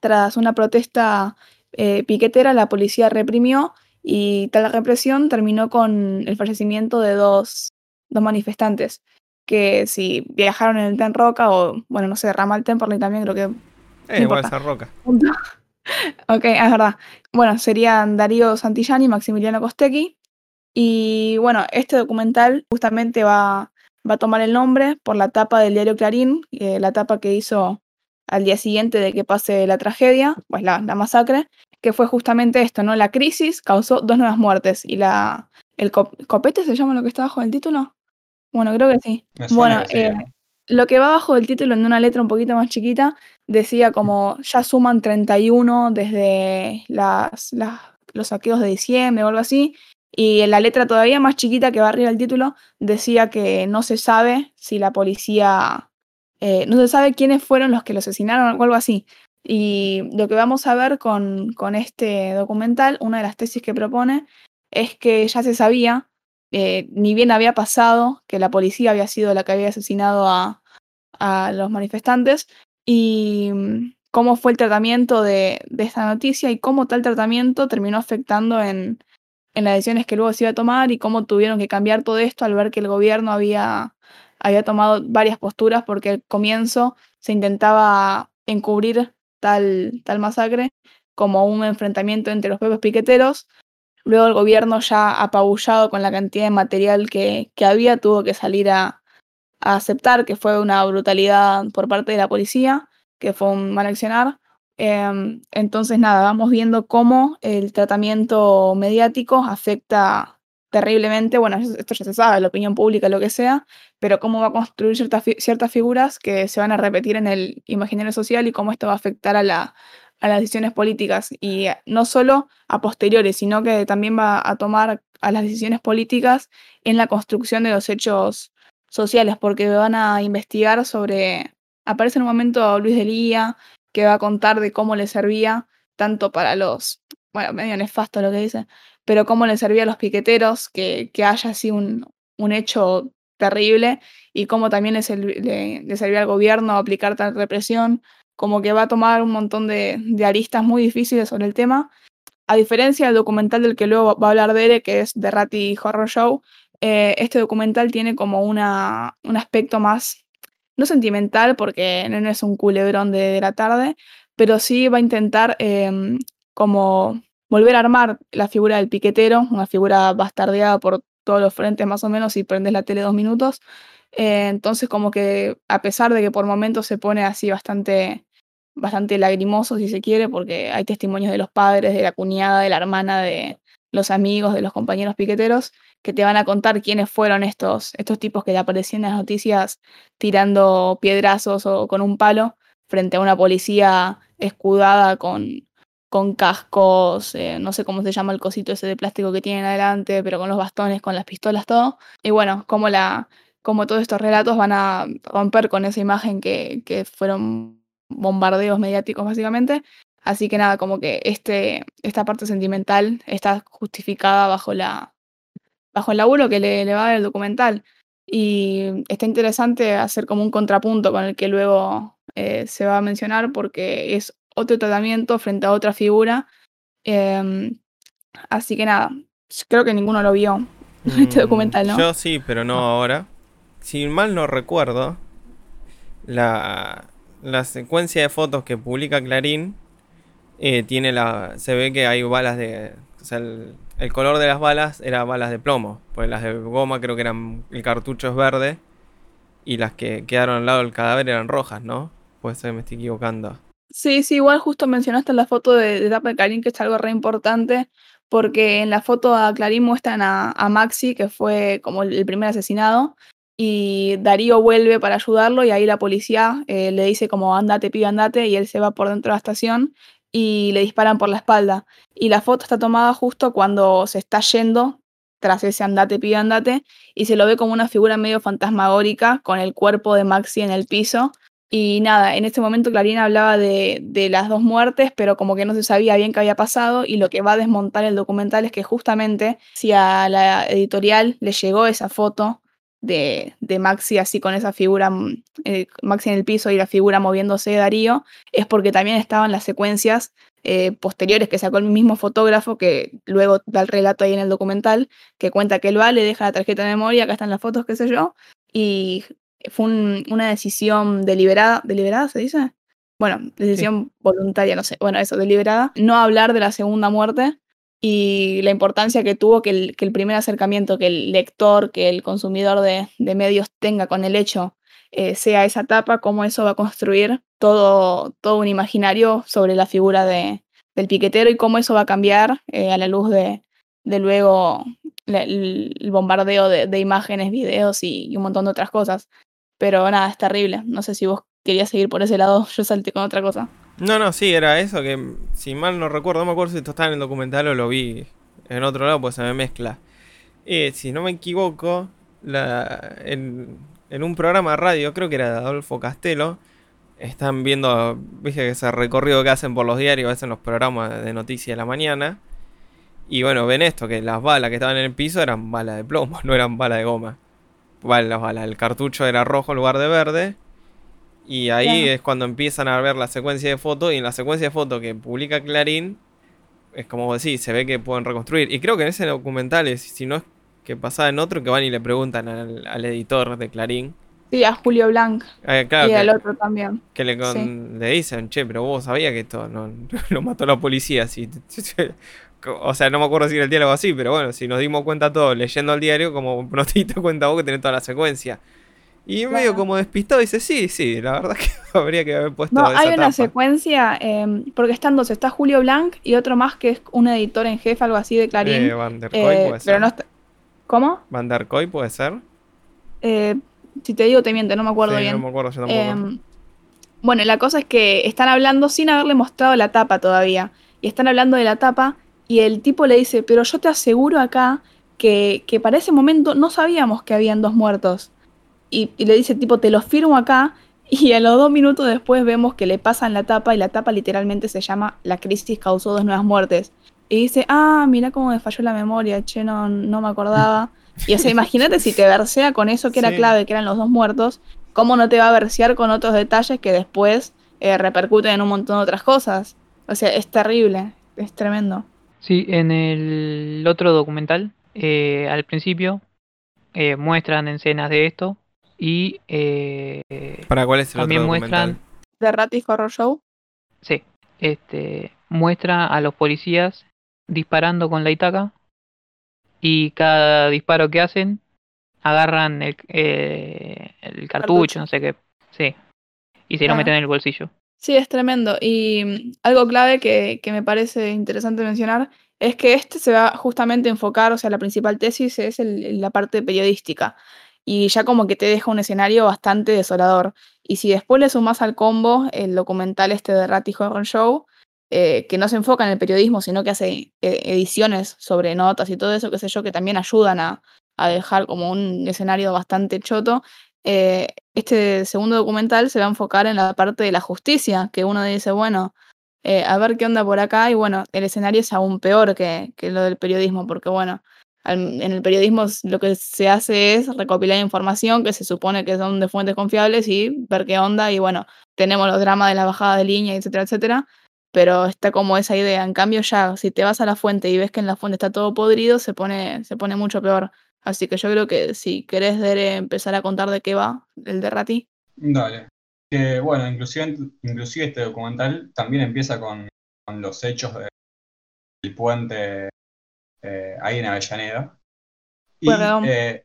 tras una protesta eh, piquetera, la policía reprimió y tal represión terminó con el fallecimiento de dos, dos manifestantes que si viajaron en el tren Roca o, bueno, no sé, Ramal Temperley también creo que... Eh, igual esa roca. ok, es verdad. Bueno, serían Darío Santillán y Maximiliano Costecchi. Y bueno, este documental justamente va, va a tomar el nombre por la tapa del diario Clarín, eh, la tapa que hizo al día siguiente de que pase la tragedia, pues la, la masacre, que fue justamente esto, ¿no? La crisis causó dos nuevas muertes y la... ¿El cop- copete se llama lo que está bajo el título? Bueno, creo que sí. Bueno, que eh, lo que va abajo del título en una letra un poquito más chiquita decía como ya suman 31 desde las, las- los saqueos de diciembre o algo así. Y en la letra todavía más chiquita que va arriba del título decía que no se sabe si la policía, eh, no se sabe quiénes fueron los que lo asesinaron o algo así. Y lo que vamos a ver con, con este documental, una de las tesis que propone, es que ya se sabía, eh, ni bien había pasado, que la policía había sido la que había asesinado a, a los manifestantes y mm, cómo fue el tratamiento de, de esta noticia y cómo tal tratamiento terminó afectando en, en las decisiones que luego se iba a tomar y cómo tuvieron que cambiar todo esto al ver que el gobierno había, había tomado varias posturas porque al comienzo se intentaba encubrir tal, tal masacre como un enfrentamiento entre los propios piqueteros. Luego el gobierno ya apabullado con la cantidad de material que, que había tuvo que salir a, aceptar que fue una brutalidad por parte de la policía, que fue un mal accionar. Em, entonces, nada, vamos viendo cómo el tratamiento mediático afecta terriblemente, bueno, es- esto ya se sabe, la opinión pública, lo que sea, pero cómo va a construir ciertas, ciertas figuras que se van a repetir en el imaginario social y cómo esto va a afectar a, la, a las decisiones políticas. Y no solo a posteriori, sino que también va a tomar a las decisiones políticas en la construcción de los hechos sociales, porque van a investigar sobre, aparece en un momento Luis Delía, que va a contar de cómo le servía, tanto para los, bueno, medio nefasto lo que dice, pero cómo le servía a los piqueteros que, que haya así un, un hecho terrible y cómo también le, le- servía al gobierno aplicar tal represión, como que va a tomar un montón de, de aristas muy difíciles sobre el tema. A diferencia del documental del que luego va a hablar Dere, que es The Ratty Horror Show, eh, este documental tiene como una, un aspecto más, no sentimental, porque no no es un culebrón de, de la tarde, pero sí va a intentar em, como volver a armar la figura del piquetero, una figura bastardeada por todos los frentes más o menos si prendes la tele dos minutos. Eh, entonces como que a pesar de que por momentos se pone así bastante, bastante lagrimoso si se quiere, porque hay testimonios de los padres, de la cuñada, de la hermana, de los amigos, de los compañeros piqueteros, que te van a contar quiénes fueron estos, estos tipos que aparecían en las noticias tirando piedrazos o con un palo frente a una policía escudada con, con cascos, eh, no sé cómo se llama el cosito ese de plástico que tienen adelante, pero con los bastones, con las pistolas, todo. Y bueno, como la como todos estos relatos van a romper con esa imagen que, que fueron bombardeos mediáticos básicamente. Así que nada, como que este, esta parte sentimental está justificada bajo la bajo el laburo que le, le va a el documental. Y está interesante hacer como un contrapunto con el que luego eh, se va a mencionar porque es otro tratamiento frente a otra figura. Em, así que nada, creo que ninguno lo vio este Mm, documental, ¿no? Yo sí, pero no ahora. Si mal no recuerdo, la, la secuencia de fotos que publica Clarín eh, tiene la. Se ve que hay balas de. O sea, el- el color de las balas era balas de plomo. Pues las de goma creo que eran. El cartucho es verde. Y las que quedaron al lado del cadáver eran rojas, ¿no? Puede ser que me estoy equivocando. Sí, sí, igual justo mencionaste la foto de, de de Clarín, que es algo re importante, porque en la foto a Clarín muestran a, a Maxi, que fue como el, el primer asesinado, y Darío vuelve para ayudarlo, y ahí la policía eh, le dice como andate, pibe, andate, y él se va por dentro de la estación y le disparan por la espalda. Y la foto está tomada justo cuando se está yendo tras ese andate, pibe, andate, y se lo ve como una figura medio fantasmagórica con el cuerpo de Maxi en el piso. Y nada, en este momento Clarín hablaba de, de las dos muertes, pero como que no se sabía bien qué había pasado y lo que va a desmontar el documental es que justamente si a la editorial le llegó esa foto de, de Maxi así con esa figura, mm, eh, Maxi en el piso y la figura moviéndose de Darío, es porque también estaban las secuencias eh, posteriores que sacó el mismo fotógrafo que luego da el relato ahí en el documental, que cuenta que él va, le deja la tarjeta de memoria, acá están las fotos, qué sé yo, y fue un- una decisión deliberada, ¿deliberada se dice? Bueno, decisión voluntaria, no sé, bueno, eso, deliberada, no hablar de la segunda muerte y la importancia que tuvo que el, que el primer acercamiento que el lector, que el consumidor de, de medios tenga con el hecho eh, sea esa etapa, cómo eso va a construir todo, todo un imaginario sobre la figura de, del piquetero y cómo eso va a cambiar eh, a la luz de, de luego el, el bombardeo de, de imágenes, videos y, y un montón de otras cosas. Pero nada, es terrible. No sé si vos querías seguir por ese lado, yo salté con otra cosa. No, no, sí, era eso que, si mal no recuerdo, no me acuerdo si esto estaba en el documental o lo vi en otro lado, pues se me mezcla. Eh, si no me equivoco, la, en, en un programa de radio, creo que era de Adolfo Castelo, están viendo, viste ese recorrido que hacen por los diarios, hacen los programas de noticias de la mañana. Y bueno, ven esto, que las balas que estaban en el piso eran balas de plomo, no eran balas de goma. Vale, las balas, el cartucho era rojo en lugar de verde. Y ahí Claro. es cuando empiezan a ver la secuencia de fotos. Y en la secuencia de fotos que publica Clarín, es como vos decís, se ve que pueden reconstruir. Y creo que en ese documental, es- si no es que pasaba en otro, que van y le preguntan al, al editor de Clarín. Sí, a Julio Blanc eh, claro, y al que, otro también. que le, con- sí. le dicen, che, pero vos sabías que esto no, lo mató la policía. Si, o sea, no me acuerdo si era el diálogo así, pero bueno, si nos dimos cuenta todos leyendo el diario, como no te diste cuenta vos que tenés toda la secuencia. Y medio como despistado dice, sí, sí, la verdad que habría que haber puesto No, esa hay una tapa". secuencia, em, porque están dos, está Julio Blanc y otro más que es un editor en jefe, algo así de Clarín. Eh, Van der Koy eh, puede ser. pero no está... ¿Cómo? Van der Koy puede ser. Eh, si te digo te miento, no me acuerdo Sí, bien. No me acuerdo yo tampoco. Em, bueno, la cosa es que están hablando sin haberle mostrado la tapa todavía. Y están hablando de la tapa y el tipo le dice, pero yo te aseguro acá que, que para ese momento no sabíamos que habían dos muertos. Y, y le dice, tipo, te lo firmo acá. Y a los dos minutos después vemos que le pasan la tapa y la tapa literalmente se llama La crisis causó dos nuevas muertes. Y dice, ah, mira cómo me falló la memoria, che, no, no me acordaba. Y o sea, imagínate si te versea con eso que era Sí. clave, que eran los dos muertos, ¿cómo no te va a versear con otros detalles que después eh, repercuten en un montón de otras cosas? O sea, es terrible, es tremendo. Sí, en el otro documental, eh, al principio, eh, muestran escenas de esto y eh, ¿Para cuál es el también otro muestran, documental? The Ratty Horror Show. sí, este, muestra a los policías disparando con la Itaca y cada disparo que hacen agarran el, eh, el cartucho, Cartucho. no sé qué, sí, y se lo meten en el bolsillo. Sí, es tremendo. Y mm, algo clave que, que me parece interesante mencionar es que este se va justamente a enfocar, o sea, la principal tesis es la parte periodística. Y ya como que te deja un escenario bastante desolador. Y si después le sumas al combo el documental este de Ratty Horror Show, eh, que no se enfoca en el periodismo, sino que hace eh, ediciones sobre notas y todo eso, qué sé yo, que también ayudan a, a dejar como un escenario bastante choto. Eh, este segundo documental se va a enfocar en la parte de la justicia, que uno dice, bueno, eh, a ver qué onda por acá, y bueno, el escenario es aún peor que, que lo del periodismo, porque bueno, en el periodismo lo que se hace es recopilar información que se supone que son de fuentes confiables y ver qué onda, y bueno, tenemos los dramas de la bajada de línea, etcétera, etcétera, pero está como esa idea. En cambio, ya, si te vas a la fuente y ves que en la fuente está todo podrido, se pone, se pone mucho peor. Así que yo creo que si querés Dere, empezar a contar de qué va el de Rati. Dale. Que bueno, inclusive, inclusive este documental también empieza con, con los hechos de- del puente eh, ahí en Avellaneda. Y, eh,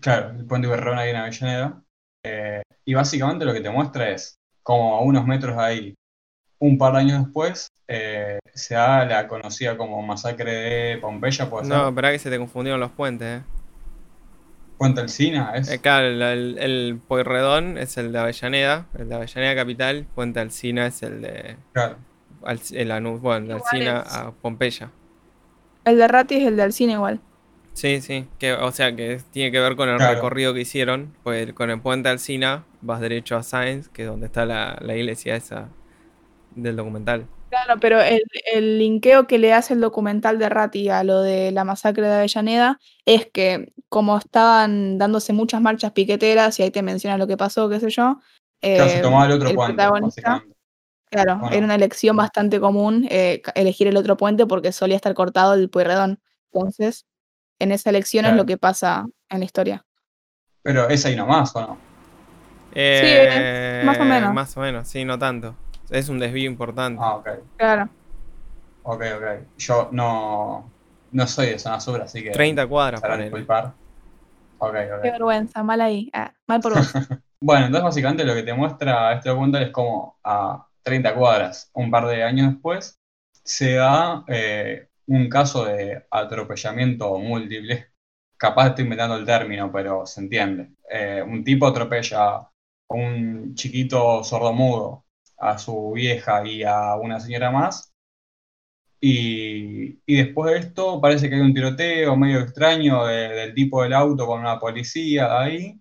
claro, el puente Pueyrredón ahí en Avellaneda. Eh, y básicamente lo que te muestra es como a unos metros de ahí, un par de años después, eh, se da la conocida como masacre de Pompeya, puede. No, esperá que se te confundieron los puentes, eh. Puente Alsina, es. Eh, Claro, el, el, el Pueyrredón es el de Avellaneda, el de Avellaneda Capital, Puente Alsina es el de Claro. Al- el Anu- bueno, de Iguales. a Pompeya. El de Ratti es el del cine igual. Sí, sí, que, o sea que tiene que ver con el Claro. recorrido que hicieron, pues con el puente Alsina vas derecho a Sáenz, que es donde está la, la iglesia esa del documental. Claro, pero el, el linkeo que le hace el documental de Ratti a lo de la masacre de Avellaneda es que como estaban dándose muchas marchas piqueteras, y ahí te menciona lo que pasó, qué sé yo, Claro, se eh, tomaba el otro el puente, protagonista, claro, era una elección bastante común eh, elegir el otro puente porque solía estar cortado el Pueyrredón. Entonces, en esa elección es lo que pasa en la historia. Pero es ahí nomás, ¿o no? Eh, más o menos. Más o menos, sí, no tanto. Es un desvío importante. Ah, ok. Claro. Ok, ok. Yo no, no soy de zona sur, así que 30 cuadras, ponele. disculpar. Ok, Qué ok. vergüenza, mal ahí. Ah, mal por vos. Bueno, entonces básicamente lo que te muestra este documental es como a 30 cuadras, un par de años después, se da eh, un caso de atropellamiento múltiple. Capaz estoy inventando el término, pero se entiende. Eh, un tipo atropella a un chiquito sordomudo, a su vieja y a una señora más. Y, y después de esto parece que hay un tiroteo medio extraño de- del tipo del auto con una policía ahí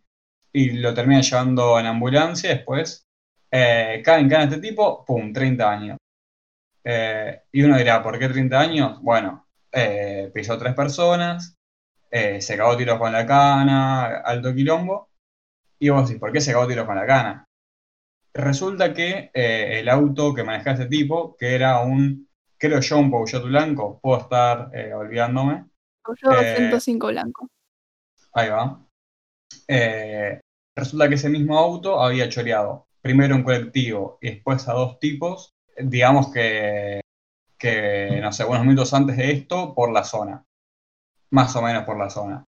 y lo terminan llevando en ambulancia. Después eh, caen, caen este tipo, pum, 30 años. Eh, y uno dirá, ¿por qué 30 años? Bueno, eh, pisó tres personas, eh, se cagó tiros con la cana, alto quilombo. Y vos decís, ¿por qué se cagó tiros con la cana? Resulta que eh, el auto que manejaba ese tipo, que era un, creo yo, un Peugeot blanco, puedo estar eh, olvidándome, Eh, 105 blanco. Ahí va. Eh, resulta que ese mismo auto había choreado primero un colectivo y después a dos tipos, digamos que, que, no sé, unos minutos antes de esto, por la zona. Más o menos por la zona.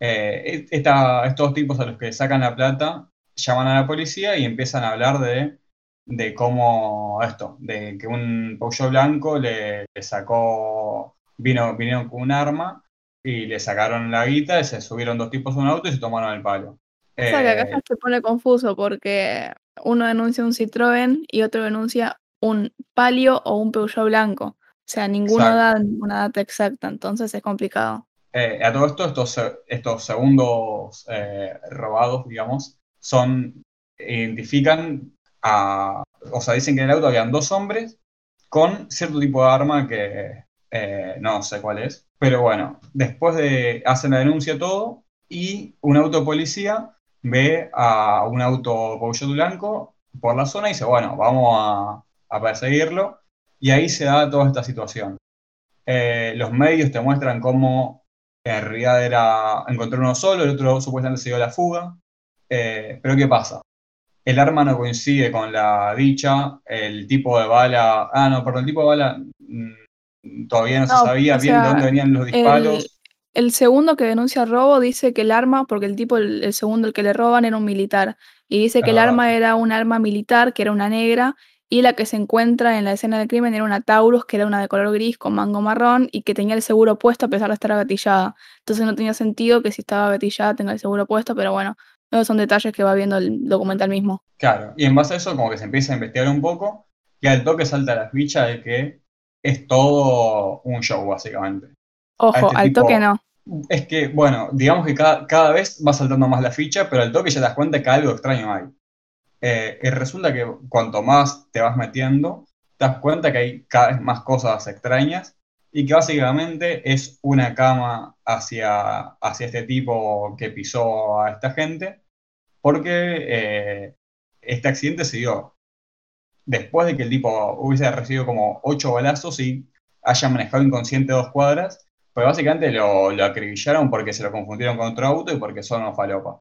Eh, esta- estos tipos a los que sacan la plata llaman a la policía y empiezan a hablar de, de cómo esto, de que un Peugeot blanco le, le sacó, vino, vinieron con un arma y le sacaron la guita, y se subieron dos tipos a un auto y se tomaron el palo. O sea, que acá Eh, ya se pone confuso porque uno denuncia un Citroën y otro denuncia un Palio o un Peugeot blanco. O sea, ninguno Exacto. da una data exacta, entonces es complicado. Eh, a todo esto, estos, estos segundos eh, robados, digamos, son, identifican a, o sea, dicen que en el auto habían dos hombres con cierto tipo de arma que eh, no sé cuál es, pero bueno, después de, hacen la denuncia todo y un auto policía ve a un auto Peugeot blanco por la zona y dice, bueno, vamos a, perseguirlo y ahí se da toda esta situación. Eh, los medios te muestran cómo en realidad era encontrar uno solo, el otro supuestamente se dio la fuga. Eh, pero ¿qué pasa? El arma no coincide con la dicha, el tipo de bala. Ah, no, perdón, el tipo de bala mm, todavía no, se sabía bien de dónde venían los disparos. El segundo que denuncia robo dice que el arma, porque el tipo, el, el segundo el que le roban era un militar, y dice que el Ah. arma era un arma militar, que era una negra, y la que se encuentra en la escena del crimen era una Taurus, que era una de color gris con mango marrón, y que tenía el seguro puesto a pesar de estar agatillada. Entonces no tenía sentido que si estaba agatillada tenga el seguro puesto, pero bueno, esos son detalles que va viendo el documental mismo. Claro, y en base a eso como que se empieza a investigar un poco y al toque salta la ficha de que es todo un show, básicamente. Ojo, este al toque no. Es que, bueno, digamos que cada, cada vez va saltando más la ficha, pero al toque ya te das cuenta que algo extraño hay. Eh, y resulta que cuanto más te vas metiendo, te das cuenta que hay cada vez más cosas extrañas y que básicamente es una cama hacia, hacia este tipo que pisó a esta gente, porque eh, este accidente se dio después de que el tipo hubiese recibido como ocho balazos y haya manejado inconsciente dos cuadras, pues básicamente lo, lo acribillaron porque se lo confundieron con otro auto y porque son unos falopas.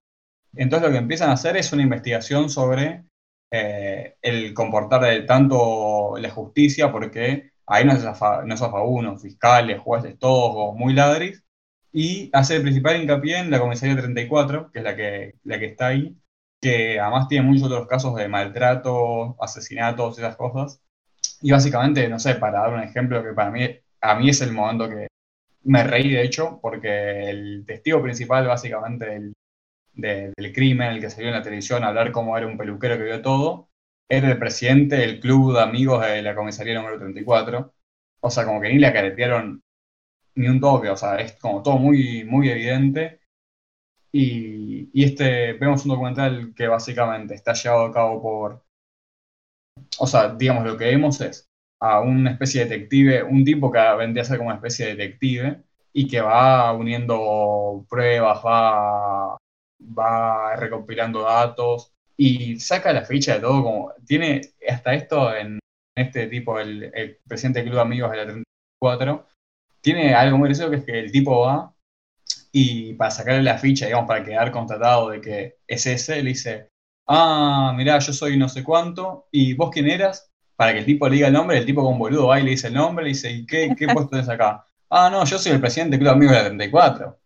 Entonces lo que empiezan a hacer es una investigación sobre eh, el comportar de tanto la justicia, porque ahí no se zafa, no uno, fiscales, jueces, todos muy ladris, y hace el principal hincapié en la comisaría 34, que es la que, la que está ahí, que además tiene muchos otros casos de maltrato, asesinatos, esas cosas. Y básicamente, no sé, para dar un ejemplo que para mí, a mí es el momento que me reí, de hecho, porque el testigo principal básicamente del, del crimen, el que salió en la televisión a hablar cómo era un peluquero que vio todo, era el presidente del club de amigos de la comisaría número 34. O sea, como que ni le acaretearon ni un toque, o sea, es como todo muy, muy evidente. Y, y este, vemos un documental que básicamente está llevado a cabo por, o sea, digamos, lo que vemos es a una especie de detective, un tipo que vendría a ser como una especie de detective y que va uniendo pruebas, va, va recopilando datos y saca la ficha de todo, como tiene hasta esto en este tipo, el, presidente Club de Amigos de la 34, tiene algo muy gracioso que es que el tipo va y para sacarle la ficha, digamos, para quedar constatado de que es ese, le dice, ah, mirá, yo soy no sé cuánto, y vos quién eras, para que el tipo le diga el nombre, el tipo con boludo va y le dice el nombre, le dice, ¿y qué, qué puesto tenés acá? Ah, no, yo soy el presidente del Club de Amigos de la 34.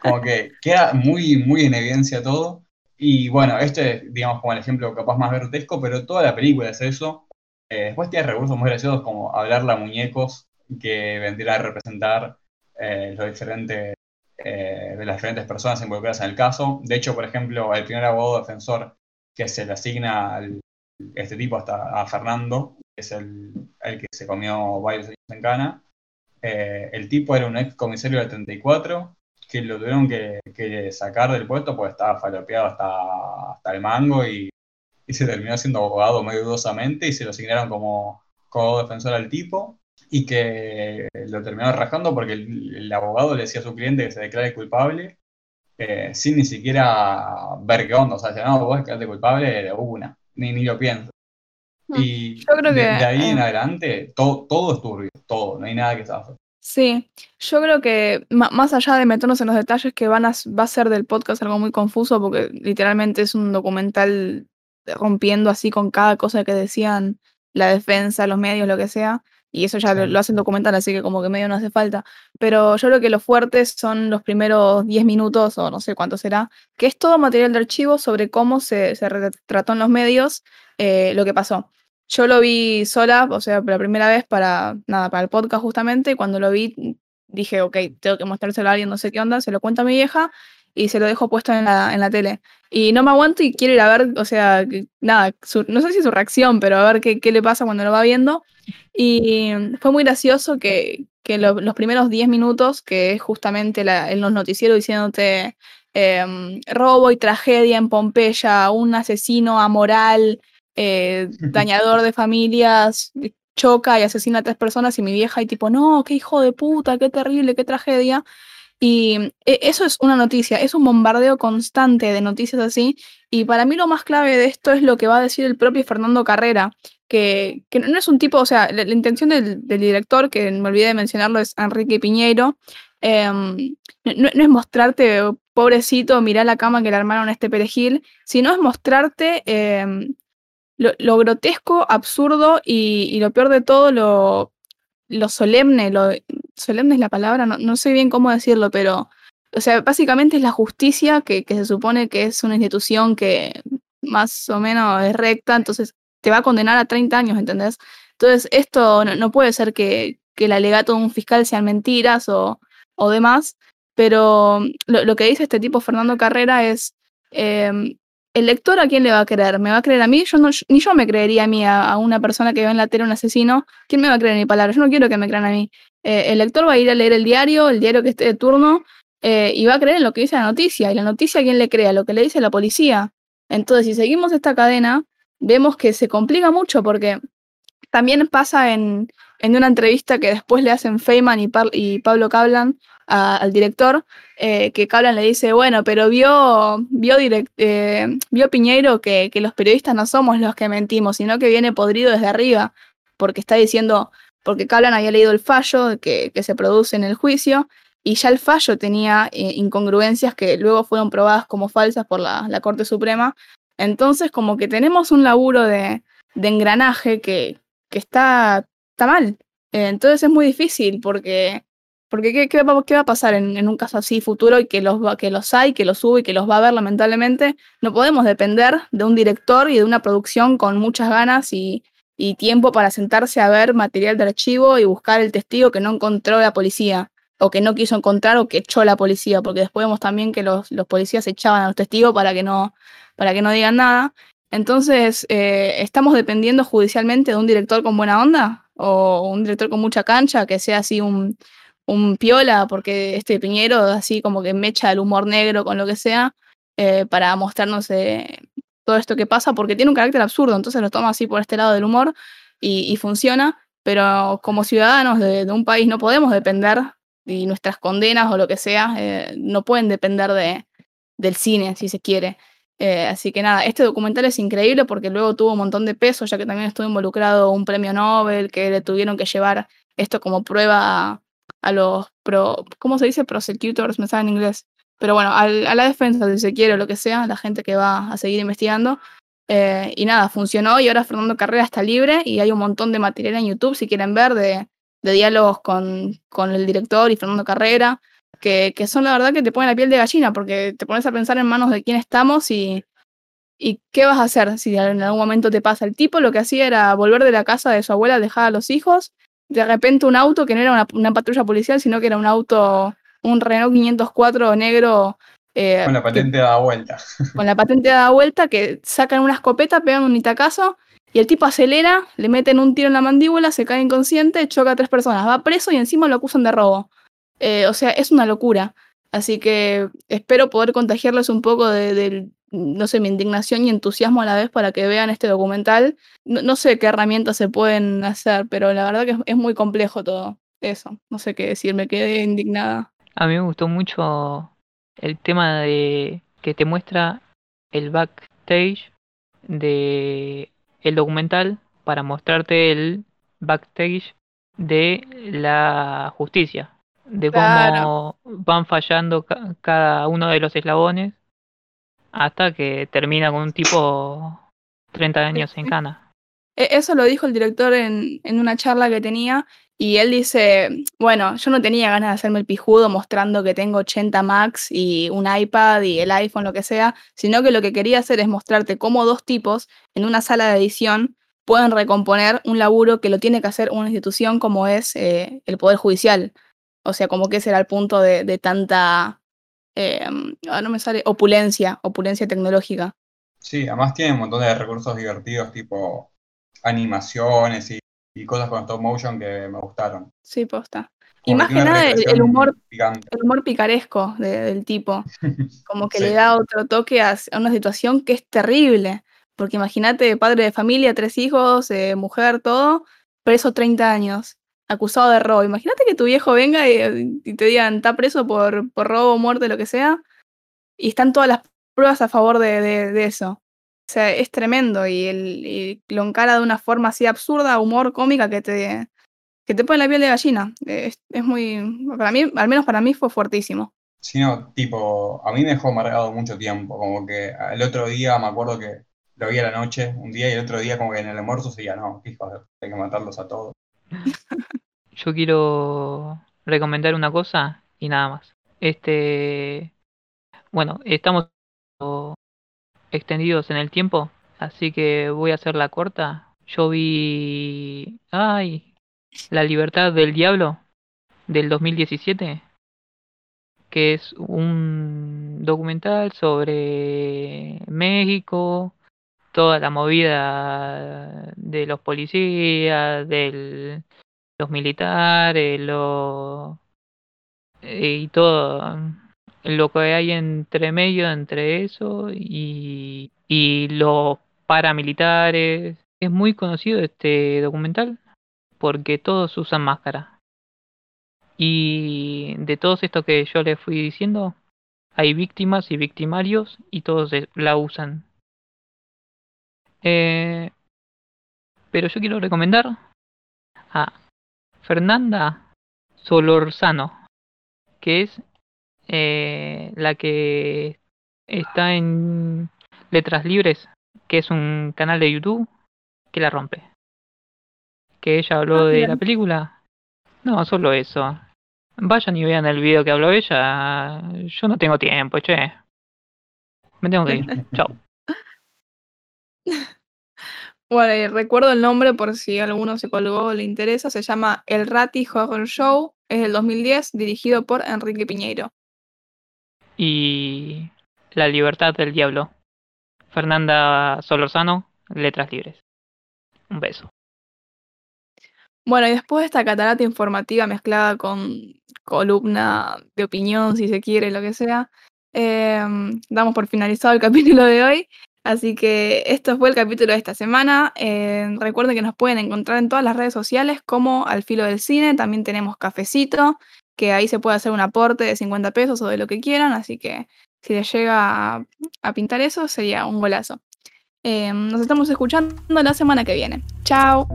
Como que queda muy, muy en evidencia todo. Y bueno, este, digamos, como el ejemplo capaz más grotesco, pero toda la película es eso. Eh, después tiene recursos muy graciosos como hablarle a muñecos que vendría a representar eh, los eh, de las diferentes personas involucradas en el caso. De hecho, por ejemplo, el primer abogado defensor que se le asigna a este tipo hasta a Fernando, que es el, el que se comió varios años en Cana, eh, el tipo era un ex comisario del 34 que lo tuvieron que, que sacar del puesto porque estaba falopeado hasta, hasta el mango y, y, se terminó siendo abogado medio dudosamente y se lo asignaron como, como defensor al tipo y que lo terminó rajando porque el, el, abogado le decía a su cliente que se declare culpable eh, sin ni siquiera ver qué onda. O sea, decía, no, vos quedate culpable de una, ni, ni lo pienso. Y yo creo de, que, de ahí en eh, adelante todo, todo es turbio, todo, no hay nada que zafe. Sí, yo creo que más allá de meternos en los detalles que van a, va a ser del podcast algo muy confuso porque literalmente es un documental rompiendo así con cada cosa que decían la defensa, los medios, lo que sea, y eso ya lo, lo hace el documental, así que como que medio no hace falta. Pero yo creo que los fuertes son los primeros 10 minutos o no sé cuánto será, que es todo material de archivo sobre cómo se, se retrató en los medios eh, lo que pasó. Yo lo vi sola, o sea, por la primera vez para, nada, para el podcast justamente, y cuando lo vi dije, ok, tengo que mostrárselo a alguien, no sé qué onda, se lo cuento a mi vieja y se lo dejo puesto en la, en la tele. Y no me aguanto y quiero ir a ver, o sea, nada, su- no sé si su reacción, pero a ver qué, qué le pasa cuando lo va viendo. Y fue muy gracioso que, que lo- los primeros 10 minutos, que es justamente la- en los noticieros diciéndote em, robo y tragedia en Pompeya, un asesino amoral, eh, dañador de familias, eh, choca y asesina a tres personas y mi vieja y tipo, no, qué hijo de puta, qué terrible, qué tragedia. Y eh, eso es una noticia, es un bombardeo constante de noticias así. Y para mí lo más clave de esto es lo que va a decir el propio Fernando Carrera, que, que no es un tipo, o sea, la, intención del, director, que me olvidé de mencionarlo, es Enrique Piñeiro, em, no, es mostrarte, pobrecito, mirá la cama que le armaron a este perejil, sino es mostrarte em, lo, grotesco, absurdo y, y lo peor de todo, lo, lo solemne, lo, solemne es la palabra, no, no sé bien cómo decirlo, pero, o sea, básicamente es la justicia que, que se supone que es una institución que más o menos es recta, entonces te va a condenar a 30 años, ¿entendés? Entonces, esto no, puede ser que, que el alegato de un fiscal sean mentiras o, o demás, pero lo, lo que dice este tipo, Fernando Carrera, es, em, ¿el lector a quién le va a creer? ¿Me va a creer a mí? Yo no, ni yo me creería a mí, a, una persona que ve en la tele un asesino. ¿Quién me va a creer mi palabra? Yo no quiero que me crean a mí. Eh, el lector va a ir a leer el diario, el diario que esté de turno, eh, y va a creer en lo que dice la noticia. ¿Y la noticia a quién le crea? Lo que le dice la policía. Entonces, si seguimos esta cadena, vemos que se complica mucho porque también pasa en, en una entrevista que después le hacen Feynman y, y Pablo Cablan al director, eh, que Cablan le dice, bueno, pero vio, vio, eh, vio Piñeiro que, los periodistas no somos los que mentimos, sino que viene podrido desde arriba, porque está diciendo, porque Cablan había leído el fallo que, se produce en el juicio, y ya el fallo tenía eh, incongruencias que luego fueron probadas como falsas por la, Corte Suprema. Entonces, como que tenemos un laburo de, de engranaje que, que está, está mal. Entonces es muy difícil porque, porque ¿qué, qué va, qué va a pasar en, un caso así futuro y que los, que los hay, que los sube y que los va a ver lamentablemente? No podemos depender de un director y de una producción con muchas ganas y, y tiempo para sentarse a ver material de archivo y buscar el testigo que no encontró la policía o que no quiso encontrar o que echó la policía, porque después vemos también que los, los policías echaban a los testigos para que no, para que no digan nada. Entonces, eh, ¿estamos dependiendo judicialmente de un director con buena onda? ¿O un director con mucha cancha, que sea así un, un piola, porque este Piñero así como que mecha el humor negro con lo que sea, eh, para mostrarnos eh, todo esto que pasa, porque tiene un carácter absurdo, entonces lo toma así por este lado del humor y, funciona, pero como ciudadanos de, un país no podemos depender, y nuestras condenas o lo que sea, eh, no pueden depender de, del cine, si se quiere. Así que nada, este documental es increíble porque luego tuvo un montón de peso, ya que también estuvo involucrado un premio Nobel, que le tuvieron que llevar esto como prueba a, los pro, ¿cómo se dice? Prosecutors, me sabe en inglés. Pero bueno, a la defensa, si se quiere, o lo que sea, la gente que va a seguir investigando. Eh, y nada, funcionó y ahora Fernando Carrera está libre y hay un montón de material en YouTube si quieren ver de, de diálogos con, con el director y Fernando Carrera, que, que son la verdad que te ponen la piel de gallina porque te pones a pensar en manos de quién estamos y, y qué vas a hacer si en algún momento te pasa. El tipo lo que hacía era volver de la casa de su abuela, dejar a los hijos, de repente un auto que no era una, una patrulla policial, sino que era un auto, un Renault 504 negro. eh, Con la patente dada vuelta. con la patente dada vuelta, que sacan una escopeta, pegan un itacazo, y el tipo acelera, le meten un tiro en la mandíbula, se cae inconsciente, choca a tres personas, va preso y encima lo acusan de robo. Eh, o sea, es una locura. Así que espero poder contagiarles un poco de, de, no sé, mi indignación y entusiasmo a la vez para que vean este documental. No, no sé qué herramientas se pueden hacer, pero la verdad que es, es muy complejo todo eso. No sé qué decir, me quedé indignada. A mí me gustó mucho el tema de que te muestra el backstage de el documental para mostrarte el backstage de la justicia, de cómo van fallando ca- cada uno de los eslabones hasta que termina con un tipo 30 años en cana. E- Eso lo dijo el director en, en una charla que tenía y él dice, bueno, yo no tenía ganas de hacerme el pijudo mostrando que tengo 80 Macs y un iPad y el iPhone, lo que sea, sino que lo que quería hacer es mostrarte cómo dos tipos en una sala de edición pueden recomponer un laburo que lo tiene que hacer una institución como es eh, el Poder Judicial. O sea, como que ese era el punto de, de tanta, eh, no me sale, opulencia, opulencia tecnológica. Sí, además tiene un montón de recursos divertidos, tipo animaciones y, y cosas con stop motion que me gustaron. Sí, posta. Y Como más tiene que nada el- humor picante. el humor picaresco de- del tipo, como que le da otro toque a, a una situación que es terrible. Porque imagínate, padre de familia, tres hijos, eh, mujer, todo, preso 30 años, acusado de robo. Imagínate que tu viejo venga y, y te digan, está preso por, por robo, muerte, lo que sea, y están todas las pruebas a favor de, de- de eso. O sea, es tremendo y, el, y lo encara de una forma así absurda, humor cómica que te, que te pone la piel de gallina. Es, es muy, para mí, al menos para mí fue fuertísimo. Sino, tipo, a mí me dejó amargado mucho tiempo, como que el otro día me acuerdo que lo vi a la noche, un día, y el otro día como que en el almuerzo seguía, no, hijos, hay que matarlos a todos. Yo quiero recomendar una cosa y nada más. Este, bueno, estamos extendidos en el tiempo, así que voy a hacerla corta. Yo vi, ay, La Libertad del Diablo del 2017, que es un documental sobre México, toda la movida de los policías, de los militares, lo, eh, y todo lo que hay entre medio entre eso y, y los paramilitares. Es muy conocido este documental porque todos usan máscara. Y de todos estos que yo les fui diciendo, hay víctimas y victimarios y todos eh, la usan. Eh, pero yo quiero recomendar a Fernanda Solorzano, que es eh, la que está en Letras Libres, que es un canal de YouTube que la rompe. Que ella habló Ah, de bien. la película No, solo eso. Vayan y vean el video que habló ella. Yo no tengo tiempo, che. Me tengo que ir. Chao. Bueno, recuerdo el nombre por si alguno se colgó o le interesa. Se llama El Rati Horror Show. Es del 2010, dirigido por Enrique Piñeiro. Y La Libertad del Diablo. Fernanda Solorzano, Letras Libres. Un beso. Bueno, y después de esta catarata informativa mezclada con columna de opinión, si se quiere, lo que sea, em, damos por finalizado el capítulo de hoy. Así que esto fue el capítulo de esta semana. Eh, recuerden que nos pueden encontrar en todas las redes sociales como Al Filo del Cine. También tenemos Cafecito, que ahí se puede hacer un aporte de 50 pesos o de lo que quieran. Así que si les llega a, pintar eso, sería un golazo. Eh, nos estamos escuchando la semana que viene. Chao.